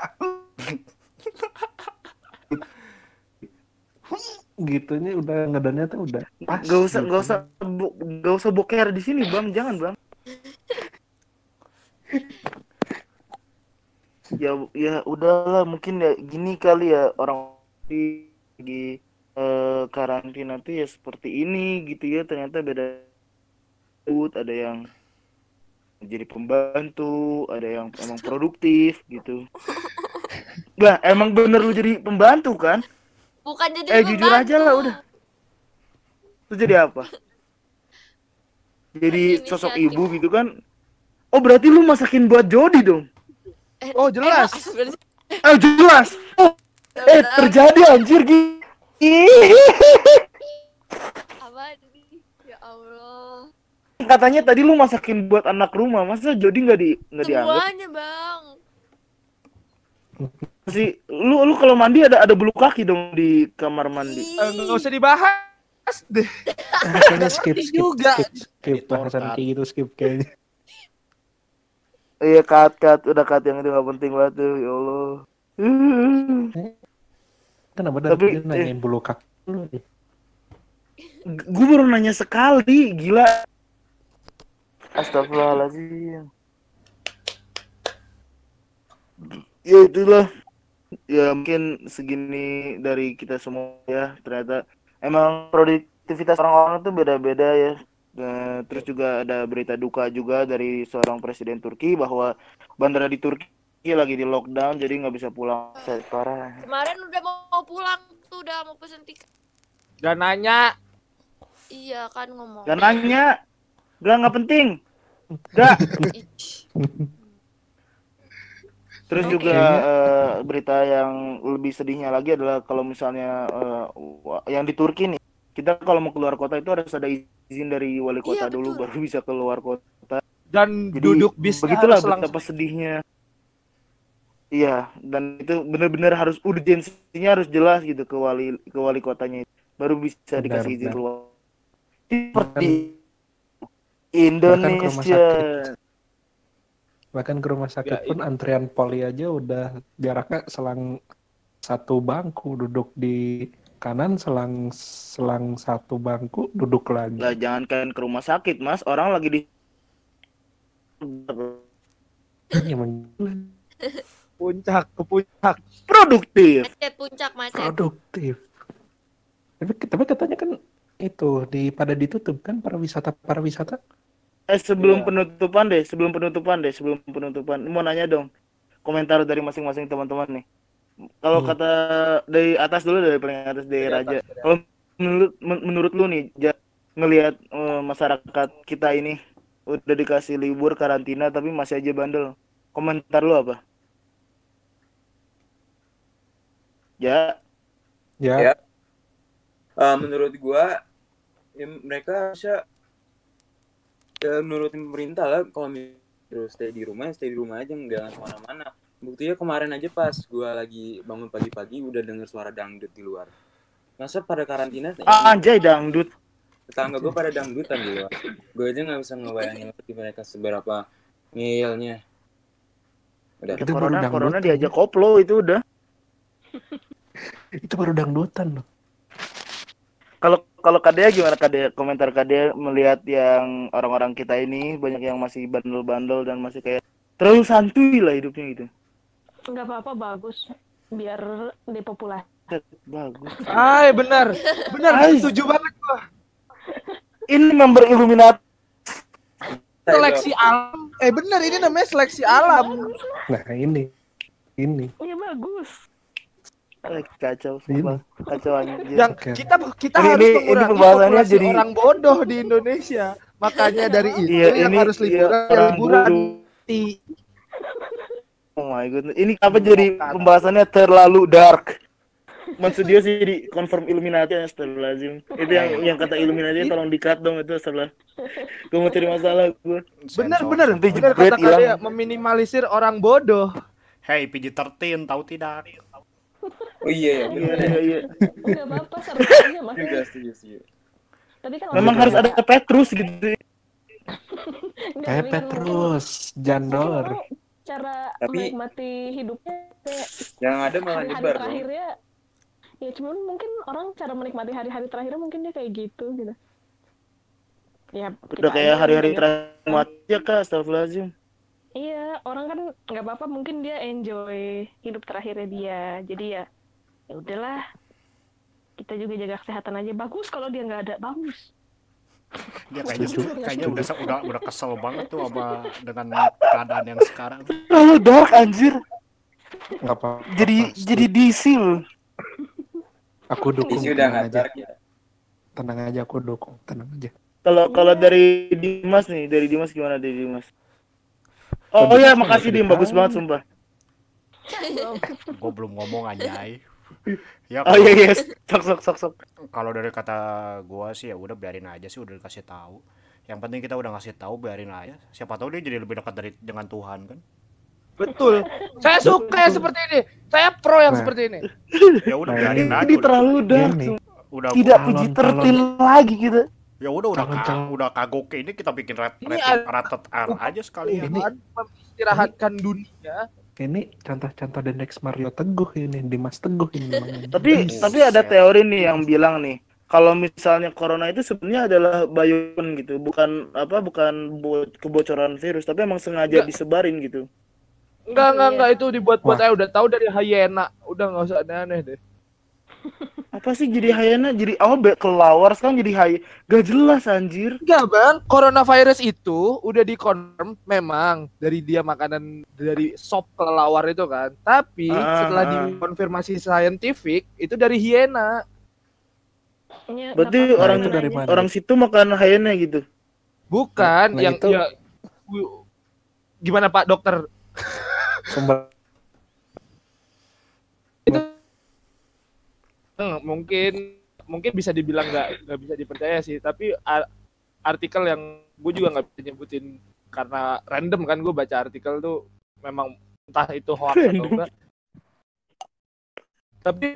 Gitunya udah ngedannya tuh udah pas. Gak usah, gitu. gak usah, gak usah boker di sini, bang. Jangan, bang. Ya, ya udahlah. Mungkin ya gini kali ya orang di di eh, karantina tuh ya seperti ini gitu ya. Ternyata beda. Ada yang jadi pembantu, ada yang emang produktif gitu. Bah, emang bener lu jadi pembantu kan? Bukan jadi Eh, jujur aja lah, pembantu. udah. Itu jadi apa? Jadi sosok ibu gitu kan? Oh berarti lu masakin buat Jody dong? Eh, Oh, jelas. eh, sebenarnya- Eh jelas. Oh, eh sebenarnya terjadi anjir Gi. Apa ini? Ya Allah. Katanya tadi lu masakin buat anak rumah, masa Jody nggak di nggak dianggap Semuanya, Bang. sih? Lu lu kalau mandi ada ada bulu kaki dong di kamar mandi. Eh, Nggak usah dibahas deh. Ah, kayaknya skip skip Juga. skip skip bahasan kayak gitu skip kayaknya. Iya cut cut udah cut yang itu nggak penting banget tuh ya Allah. [laughs] Kenapa dari Tapi, dia nanyain bulu kaki? Gue baru nanya sekali, gila. Astagfirullahaladzim. Ya itulah. Ya mungkin segini dari kita semua ya. Ternyata emang produktivitas orang-orang itu beda-beda ya. Dan terus juga ada berita duka juga dari seorang presiden Turki bahwa bandara di Turki lagi di lockdown jadi nggak bisa pulang. Set, Parah. Kemarin udah mau pulang tuh udah mau pesen tiket. Gak nanya. Iya kan ngomong. Gak nanya, gak nggak penting. Gak. Terus Oke. juga eh, berita yang lebih sedihnya lagi adalah kalau misalnya eh, wa- yang di Turki nih, kita kalau mau keluar kota itu harus ada izin dari wali kota Iya, dulu betul. baru bisa keluar kota. Dan Jadi duduk bis begitulah langsung. betapa sedihnya. Iya, dan itu benar-benar harus urgensinya harus jelas gitu ke wali ke wali kotanya baru bisa Benar, dikasih izin benar. keluar. Seperti Bahkan ke rumah Indonesia. sakit. Bahkan ke rumah sakit Ya, pun antrian poli aja udah jaraknya selang satu bangku duduk di kanan selang selang satu bangku duduk lagi. Lah jangankan ke rumah sakit, Mas. Orang lagi di gila, Puncak ke puncak. produktif. Macet puncak macet. produktif. Tapi, tapi katanya kan itu di pada ditutup kan para wisata para wisata. Eh sebelum Iya. penutupan deh, sebelum penutupan deh, sebelum penutupan. Mau nanya dong. Komentar dari masing-masing teman-teman nih. Kalau Hmm. kata dari atas dulu dari paling atas dari Dari Raja. Kalau menurut men- menurut lu nih, Ja, ngelihat eh, masyarakat kita ini udah dikasih libur karantina tapi masih aja bandel. Komentar lu apa? Ya, Ya, Ya. Eh, menurut gua ya mereka harusnya ya, nurutin pemerintah lah kalau terus stay di rumah ya stay di rumah aja jangan ke mana-mana buktinya kemarin aja pas gua lagi bangun pagi-pagi udah denger suara dangdut di luar masa pada karantina Ah, anjay dangdut. tetangga gua pada dangdutan di luar gue aja nggak bisa ngebayangin ngerti mereka seberapa ngeyelnya udah Itu baru corona dangdut. corona diajak koplo itu udah. [laughs] itu baru dangdutan loh. Kalau kalau Kadea gimana Kadea? Komentar Kadea melihat yang orang-orang kita ini banyak yang masih bandel-bandel dan masih kayak terlalu santuy lah hidupnya gitu. Nggak apa-apa bagus biar depopulasi Bagus. Ay, benar. Benar, Ay. setuju banget gua. Ini member Illuminati. Seleksi alam. Eh benar, ini namanya seleksi alam. Nah ini ini iya bagus Kacau, sumpah. Kacau anjir. Yang kita kita Ini- harus ini- ini mengurangi pembahasannya populasi jadi- orang bodoh di Indonesia. Makanya dari itu Iya, yang ini harus iya, liburan, yang liburan. Oh my god. Ini apa jadi pembahasannya terlalu dark? Maksud dia sih di confirm Illuminati astagfirullahaladzim. Itu yang yang kata Illuminati tolong di-cut dong itu setelah gue mau cari masalah gue. Benar Sensor. benar Nanti jebret kata kalian meminimalisir orang bodoh. Hey PG-13 tahu tidak? oh iya ya Iya bener iya iya. nggak apa-apa seru aja juga makanya setuju setuju tapi kan Memang harus ada Petrus gitu. [laughs] Kayak Petrus Jandor. Cara Tapi- menikmati hidupnya kayak yang ada malah nyebar dong. terakhirnya ya cuman mungkin orang cara menikmati hari-hari terakhirnya mungkin dia kayak gitu gitu. Ya Udah kayak hari-hari yang- terakhir mati ya kak, astagfirullahaladzim. iya orang kan nggak apa-apa mungkin dia enjoy hidup terakhirnya dia. Jadi ya ya udahlah. Kita juga jaga kesehatan aja. Bagus kalau dia nggak ada bagus [laughs] Dia kayaknya kayaknya udah udah udah kesel banget tuh sama dengan keadaan yang sekarang. Terlalu dark anjir. Nggak apa Jadi jadi DC loh. aku dukung Isi udah tenang nggak dark ya tenang aja aku dukung tenang aja Kalau kalau dari Dimas nih, dari Dimas gimana dari Dimas? Oh, ya, makasih Dim, bagus banget sumpah. Gue belum ngomong anjay. [laughs] Ya Oh iya iya, sok sok sok sok. kalau dari kata gua sih ya udah biarin aja sih udah dikasih tahu. Yang penting kita udah ngasih tahu biarin aja. Siapa tahu dia jadi lebih dekat dari dengan Tuhan kan. Betul. Saya suka yang seperti ini. Saya pro yang Nah. seperti ini. Ya udah Nah, biarin aja. Ini udah- terlalu dark. Sumpah. udah Tidak calon- puji tertil lagi gitu. ya udah udah ka- Calon-calon. udah kagok ini kita bikin rat Ini ada- rated R aja sekalian. Ini- Tuhan mengistirahatkan dunia. Ini contoh-contoh the next Mario Teguh ini Dimas Teguh ini namanya. [laughs] Tapi tapi ada teori nih yang bilang nih, kalau misalnya corona itu sebenarnya adalah bayun gitu, bukan apa bukan bo- kebocoran virus, tapi emang sengaja Nggak. disebarin gitu. Enggak, enggak, Iya. enggak itu dibuat-buat Wah. saya udah tahu dari hyena. Udah nggak usah aneh-aneh deh. Apa sih jadi hyena jadi awal be- kelawar sekarang jadi hay gak jelas anjir Enggak bang, coronavirus itu udah dikonfirm memang dari dia makanan dari sop kelelawar itu kan. Tapi Ah, setelah ah. dikonfirmasi saintifik itu dari hiena. Ya, Berarti orang aman dari mana? orang situ makan hyena gitu Bukan Nah, yang itu- ya gimana Pak Dokter? Sumber mungkin mungkin bisa dibilang nggak nggak bisa dipercaya sih. Tapi artikel yang gue juga nggak bisa nyebutin karena random kan gue baca artikel tuh memang entah itu hoax atau enggak. Tapi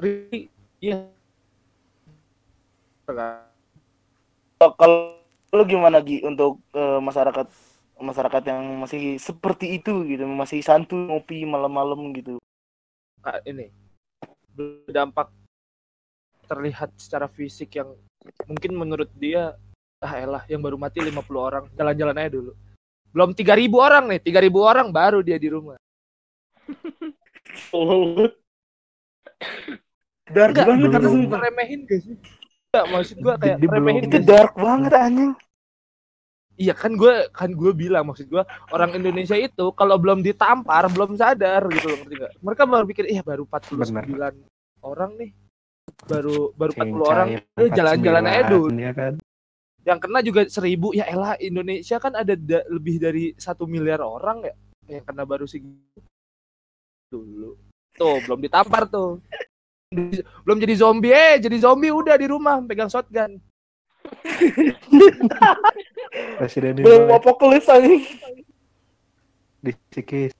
Ri- iya Kalau- kalau lu gimana Gi untuk eh, masyarakat masyarakat yang masih seperti itu gitu masih santuy ngopi malam-malam gitu ini. Berdampak terlihat secara fisik yang mungkin menurut dia ah elah yang baru mati 50 orang jalan-jalan aja dulu. Belum 3000 orang nih 3000 orang baru dia di rumah. Dark enggak banget karena itu sumpah. ngeremehin gak sih? Enggak maksud gua kayak remehin itu dark banget anjing iya kan gue kan gue bilang maksud gua orang Indonesia itu kalau belum ditampar belum sadar gitu loh ngerti gak mereka baru pikir iya baru 49 orang nih. Baru baru 40 orang. eh, jalan-jalan aja 49, dulu ya kan? Yang kena juga seribu. Ya elah Indonesia kan ada da- lebih dari satu miliar orang ya yang kena baru segitu dulu. Tuh belum ditampar tuh. Belum jadi zombie eh jadi zombie udah di rumah pegang shotgun presiden belum anjing. Di Cikis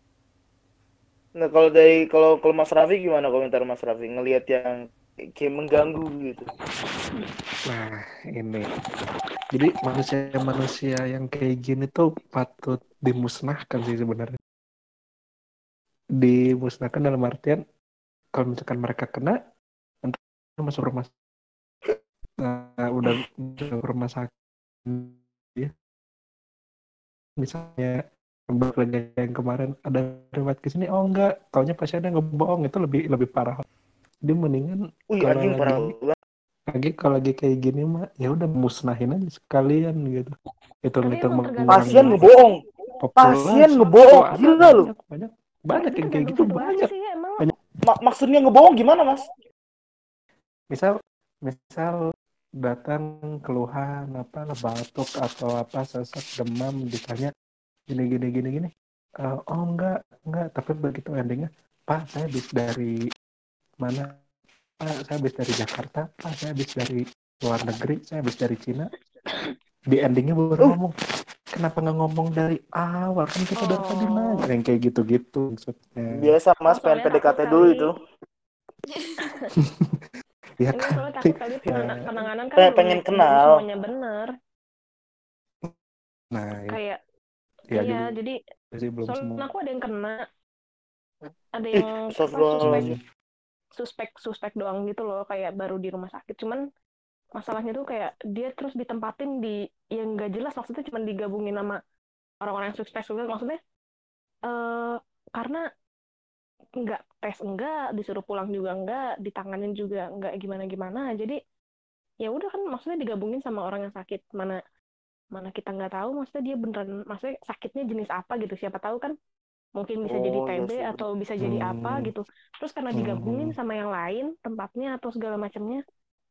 nah kalau dari kalau kalau Mas Raffi gimana komentar Mas Raffi? Ngelihat yang kayak mengganggu gitu. Nah, ini. Jadi manusia-manusia yang kayak gini tuh patut dimusnahkan sih sebenarnya. Dimusnahkan dalam artian kalau misalkan mereka kena masuk rumah nah, udah masuk rumah sakit. Ya. Misalnya berbeda yang kemarin ada riwayat ke sini oh enggak taunya pasiennya ngebohong. Itu lebih lebih parah. Dia mendingan wih Kalau anjing parah lagi- lagi kalau lagi kayak gini mah ya udah musnahin aja sekalian gitu. Itu itu pasien ngebohong. Pasien ngebohong gila lu. banyak banyak. Banyak yang kayak gitu banyak. sih, emang. Ma- maksudnya ngebohong gimana Mas? Misal misal datang keluhan apa batuk atau apa sesak demam ditanya gini gini gini gini. Eh, oh enggak enggak. Tapi begitu endingnya pak saya habis dari mana? Pak saya habis dari Jakarta. Pak saya habis dari luar negeri. Saya habis dari Cina. Di endingnya baru Uh. ngomong kenapa nggak ngomong dari awal? Kan kita dari tadi Oh. nanya. Yang kayak gitu gitu maksudnya. Biasa Mas Oh, pengen PDKT dulu itu [laughs] ya ini kan? soalnya takut kali penanganan, penanganan kan Pengen- pengen kenal. semuanya bener nah ya, kayak ya iya juga jadi sih belum soalnya semua. aku ada yang kena. Ada Ih, yang apa, suspek suspek suspek doang gitu loh kayak baru di rumah sakit. Cuman masalahnya tuh kayak dia terus ditempatin di yang gak jelas maksudnya cuma digabungin sama orang-orang yang suspek suspek maksudnya eh karena nggak tes enggak disuruh pulang juga enggak ditanganin juga enggak gimana gimana jadi ya udah kan maksudnya digabungin sama orang yang sakit mana mana kita nggak tahu maksudnya dia beneran maksudnya sakitnya jenis apa gitu siapa tahu kan mungkin bisa jadi Oh, iya TB bener. atau bisa jadi apa Hmm. gitu terus karena Hmm. digabungin sama yang lain tempatnya atau segala macamnya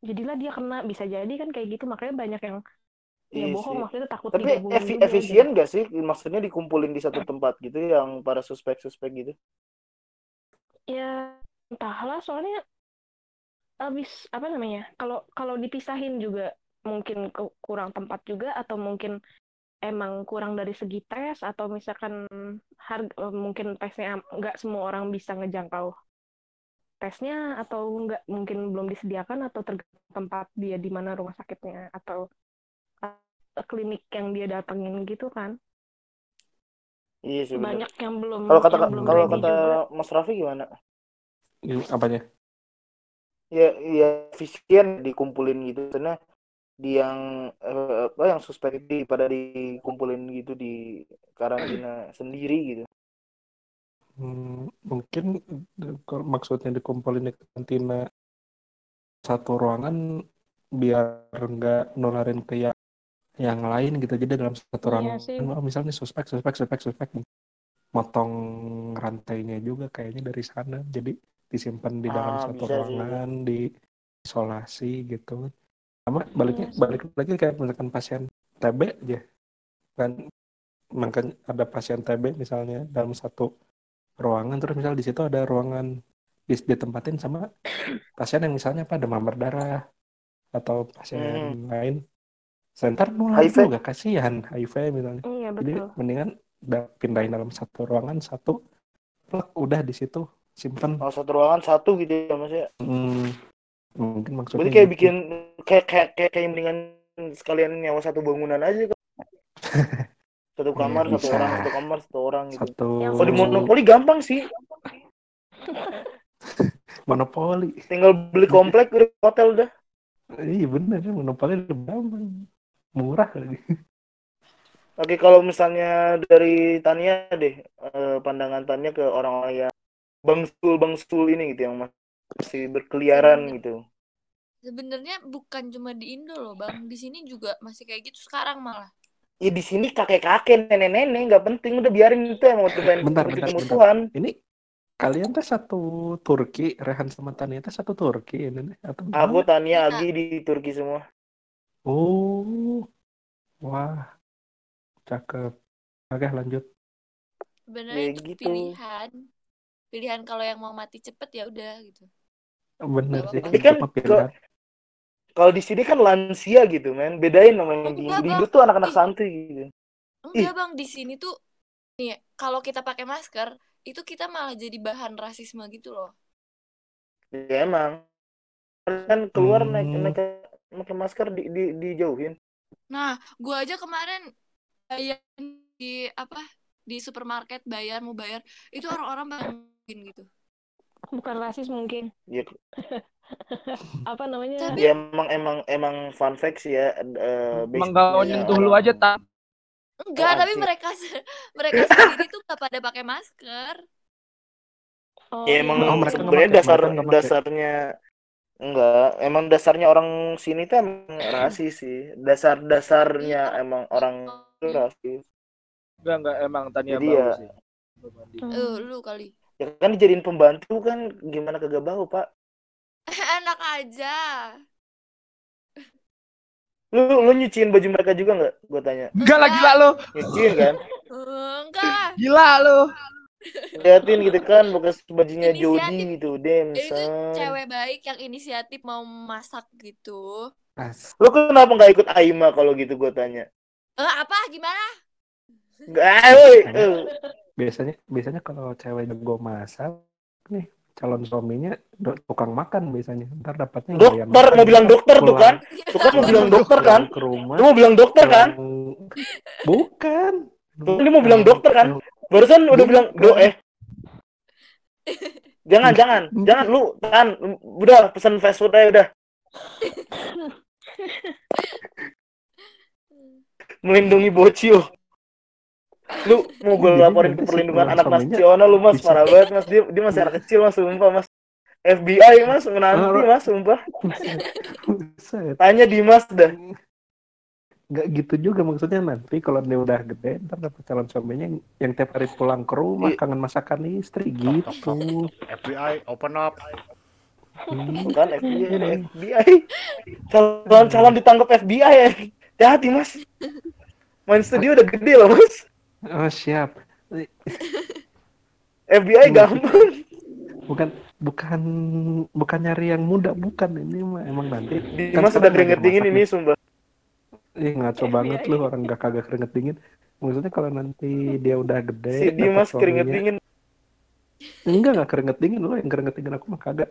jadilah dia kena bisa jadi kan kayak gitu makanya banyak yang ya bohong maksudnya takut Tapi efi- juga, efisien gak sih? Maksudnya dikumpulin di satu [clears throat] tempat gitu yang para suspek-suspek gitu. Ya entahlah soalnya abis apa namanya kalau kalau dipisahin juga mungkin ke- kurang tempat juga atau mungkin emang kurang dari segi tes atau misalkan harga eh, mungkin tesnya nggak semua orang bisa ngejangkau tesnya atau nggak mungkin belum disediakan atau tergantung tempat dia di mana rumah sakitnya atau eh, klinik yang dia datengin gitu kan Iya sih bener. banyak yang belum Kalau kata kalau kata juga. Mas Raffi gimana? Apanya Ya ya efisien dikumpulin gitu karena di yang eh, apa yang suspek itu pada dikumpulin gitu di karantina [clears throat] sendiri gitu. Hmm, mungkin kalau maksudnya dikumpulin di kantina satu ruangan biar nggak nularin ke yang, yang lain gitu. Jadi dalam satu Iya oh, misalnya suspek, suspek, suspek, suspek, motong rantainya juga kayaknya dari sana. Jadi disimpan di dalam Ah, satu ruangan, diisolasi gitu. Sama baliknya Iya balik lagi kayak misalkan pasien TB aja. Kan makanya ada pasien TB misalnya dalam satu ruangan. Terus misal di situ ada ruangan ditempatin sama pasien yang misalnya apa demam berdarah atau pasien lain Sebentar nular HIV. juga kasihan HIV misalnya Iya jadi betul. mendingan udah pindahin dalam satu ruangan satu plek, udah di situ simpen Oh, satu ruangan satu gitu ya Mas ya. Hmm, mungkin maksudnya Berarti kayak gitu. bikin kayak kayak kayak, kayak mendingan sekalian nyawa satu bangunan aja kan. [laughs] Satu Iya, kamar, satu bisa. orang, satu kamar, satu orang gitu. satu Yang Kalau di monopoli gampang sih. [laughs] monopoli Tinggal beli komplek udah hotel udah. iya bener monopoli lebih gampang murah lagi [laughs] Oke, kalau misalnya dari Tania deh, eh, pandangan Tania ke orang-orang yang bangsul-bangsul ini gitu yang masih berkeliaran gitu. Sebenarnya bukan cuma di Indo loh, Bang. Di sini juga masih kayak gitu sekarang malah. Ya di sini kakek-kakek, nenek-nenek nggak penting udah biarin itu emang udah pengen Bentar, bentar, musuhan. ini kalian tuh satu Turki Rehan sama Tania tuh satu Turki ini nih atau Aku? Tania Iya. Agi di Turki semua. Oh wah cakep oke lanjut Sebenarnya Ya itu gitu. pilihan. Pilihan kalau yang mau mati cepet ya udah gitu. bener Nggak sih. Tapi kan Kalau di sini kan lansia gitu, men. Bedain sama yang di, di tuh anak-anak Ih. santuy gitu. Enggak, Bang, di sini tuh nih, kalau kita pakai masker, itu kita malah jadi bahan rasisme gitu loh. Ya emang. Kan keluar Hmm. naik naik pakai masker di, di dijauhin. Nah, gua aja kemarin bayar di apa? Di supermarket bayar mau bayar, itu orang-orang bangunin gitu. Bukan rasis mungkin. Ya, [laughs] Apa namanya? Tapi- ya emang emang emang fun fact sih ya. eh, Emang gak nyentuh lu aja tak Enggak, Oh, tapi mereka mereka sendiri tuh gak pada pakai masker. Oh, Ya emang Oh, mereka nggak sebenarnya dasar dasarnya enggak, emang dasarnya orang sini tuh emang rasis sih. Dasar-dasarnya emang orang itu rasis. Enggak enggak emang Tania Jadi bau ya- sih. Eh, lu kali. Ya kan dijadiin pembantu kan gimana kagak bau, Pak? [laughs] Enak aja. Lu lu nyuciin baju mereka juga nggak? Gue tanya. Enggak lah gila lu. Nyuciin kan? [laughs] Enggak lah. Gila lu. Liatin gitu kan bekas bajunya. Jody gitu, dem. Itu cewek baik yang inisiatif mau masak gitu. As- Lu kenapa nggak ikut Aima kalau gitu gue tanya? Eh, apa? Gimana? Gak, woi. eh. biasanya biasanya kalau cewek jago masak nih calon suaminya do- tukang makan biasanya ntar dapatnya Dokter, mau bilang dokter tuh pulang- kan? Tuh kan mau bilang dokter kan? ke rumah Lu mau bilang dokter kan? bukan Tuh, dia mau bilang dokter kan? Barusan udah bilang do eh. [laughs] Jangan, jangan, jangan lu kan udah pesan fast food aja udah. [laughs] Melindungi bocil. Lu mau gue Jadi laporin ke perlindungan anak nasional lu mas? parah banget mas. Dia dia masih anak kecil mas sumpah mas. FBI mas menanti mas sumpah. [laughs] Tanya Dimas dah nggak gitu juga maksudnya nanti kalau dia udah gede ntar dapet calon suaminya yang, yang tiap hari pulang ke rumah Iya. kangen masakan istri gitu. FBI open up. Hmm. kan FBI ada FBI calon calon ditangkap FBI ya hati mas. Main studio udah gede loh mas. Oh siap. FBI Bukan. gampang. Bukan bukan bukan nyari yang muda. Bukan ini mah emang nanti kan Dimas udah sekarang keringet dingin ini sumpah Ih ngaco banget lu orang gak kagak keringet dingin. Maksudnya kalau nanti dia udah gede si Dimas keringet suaminya- dingin. Enggak enggak keringet dingin lu yang keringet dingin aku mah kagak.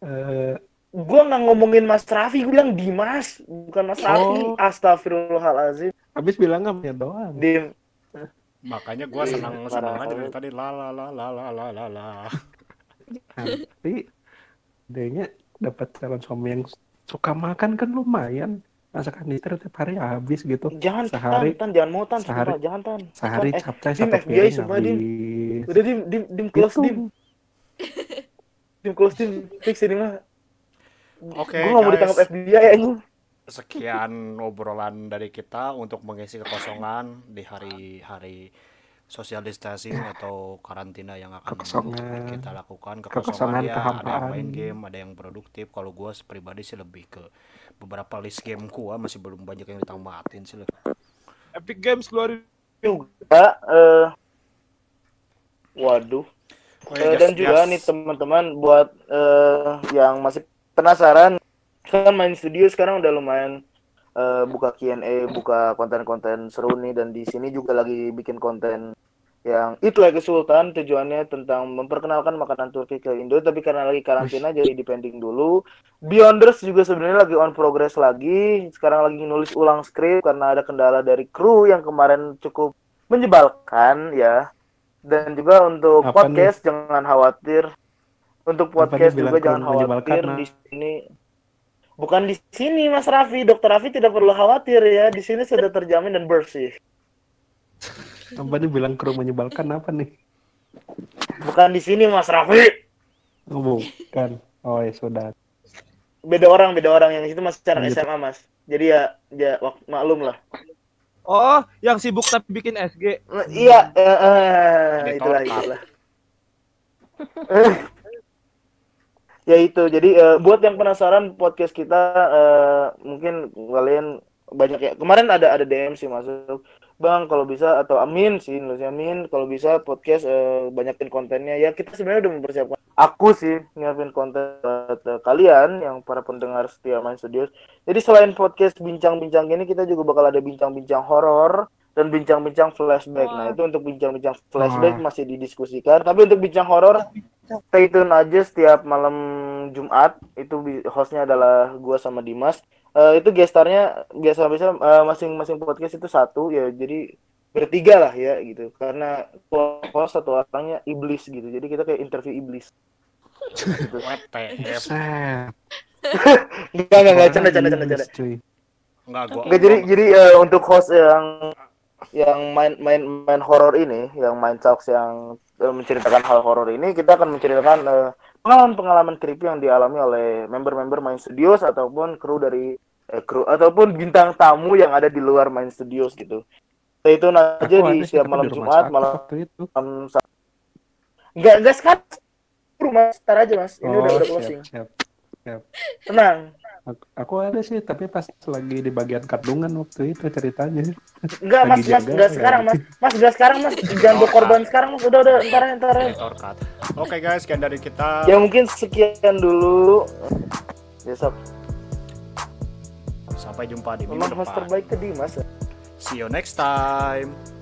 Eh, gua nggak ngomongin Mas Raffi gua bilang Dimas bukan Mas Raffi. Oh. Astagfirullahalazim habis bilang punya doang. Dim. Makanya gua Iya, senang senang aja dari tadi la la la la la la la la. Nanti dia dapat calon suami yang suka makan kan lumayan masak kanister tiap hari habis gitu Jangan Sehari- tan, tan, jangan mau tan, sehari- sumpah, jangan tan. sehari Tan, eh, capcay Dim, satu FBI, piring sumpah, Dim. habis udah dim, dim, dim close Gitu. dim, dim close dim, fix ini mah. Oke, Gue nggak mau ditangkap FBI anjing. Sekian obrolan dari kita untuk mengisi kekosongan di hari-hari social distancing atau karantina yang akan Kekosongan. kita lakukan. Kekosongan, Kekosongan ya, ada yang kehampaan. main game, ada yang produktif. Kalau gue pribadi sih lebih ke beberapa list game gua masih belum banyak yang ditamatin sih. Le. Epic Games keluarin Juga, eh, waduh. Just- dan juga nih teman-teman buat eh, yang masih penasaran kan main studio sekarang udah lumayan eh, buka Q&A, buka konten-konten seru nih dan di sini juga lagi bikin konten yang itu lagi Sultan tujuannya tentang memperkenalkan makanan Turki ke Indo tapi karena lagi karantina jadi dipending dulu. Beyonders juga sebenarnya lagi on progress lagi. Sekarang lagi nulis ulang skrip karena ada kendala dari kru yang kemarin cukup menyebalkan ya. Dan juga untuk Apa podcast jangan khawatir. Untuk podcast nih juga jangan khawatir di sini. Bukan di sini Mas Raffi, Dokter Raffi tidak perlu khawatir ya. Di sini sudah terjamin dan bersih. Apa nih bilang kru menyebalkan apa nih Bukan di sini Mas Raffi. oh, bukan oh ya sudah Beda orang, beda orang yang itu masih cara Lanjut. SMA Mas. Jadi ya, ya wak- maklum lah. Oh, yang sibuk tapi bikin SG. Nah, Iya, eh, Editor itulah itulah. [laughs] ya itu. Jadi eh, buat yang penasaran podcast kita eh, mungkin kalian banyak ya. Kemarin ada ada DM sih masuk. Bang, kalau bisa atau Amin sih, nulisnya Amin, kalau bisa podcast eh, banyakin kontennya. Ya kita sebenarnya udah mempersiapkan. Aku sih nyiapin konten buat eh, kalian yang para pendengar setia Main Studios. Jadi selain podcast bincang-bincang gini, kita juga bakal ada bincang-bincang horor dan bincang-bincang flashback. Nah, itu untuk bincang-bincang flashback Wah. masih didiskusikan. Tapi untuk bincang horor, stay tune aja setiap malam Jumat. Itu hostnya adalah gua sama Dimas. Eh, itu gestarnya biasa-biasa eh, masing-masing podcast itu satu ya. Jadi bertiga lah ya gitu. Karena host satu orangnya iblis gitu. Jadi kita kayak interview iblis. Gitu. Enggak, enggak, enggak, canda, canda, canda, canda. Enggak gua. Jadi jadi eh, untuk host yang yang main main main horor ini, yang main talks yang eh, menceritakan hal horor ini, kita akan menceritakan eh, pengalaman-pengalaman creepy yang dialami oleh member-member Main Studios ataupun kru dari eh, kru ataupun bintang tamu yang ada di luar Main Studios gitu. Stay tune aja di setiap malam di Jumat, malam itu Sa- Enggak, enggak sekarang. Rumah Ntar aja, Mas. Ini udah oh udah siap closing. siap Tenang. Aku, ada sih tapi pas lagi di bagian kandungan waktu itu ceritanya Enggak, Mas, Lagi Mas, jaga, enggak ya. sekarang, Mas. Mas, enggak sekarang, Mas. Jangan bawa korban sekarang, Mas. Udah, udah, ntar ntar cut. Oke guys, sekian dari kita. Ya mungkin sekian dulu. Besok Sampai jumpa di minggu depan. terbaik ke Dimas. See you next time.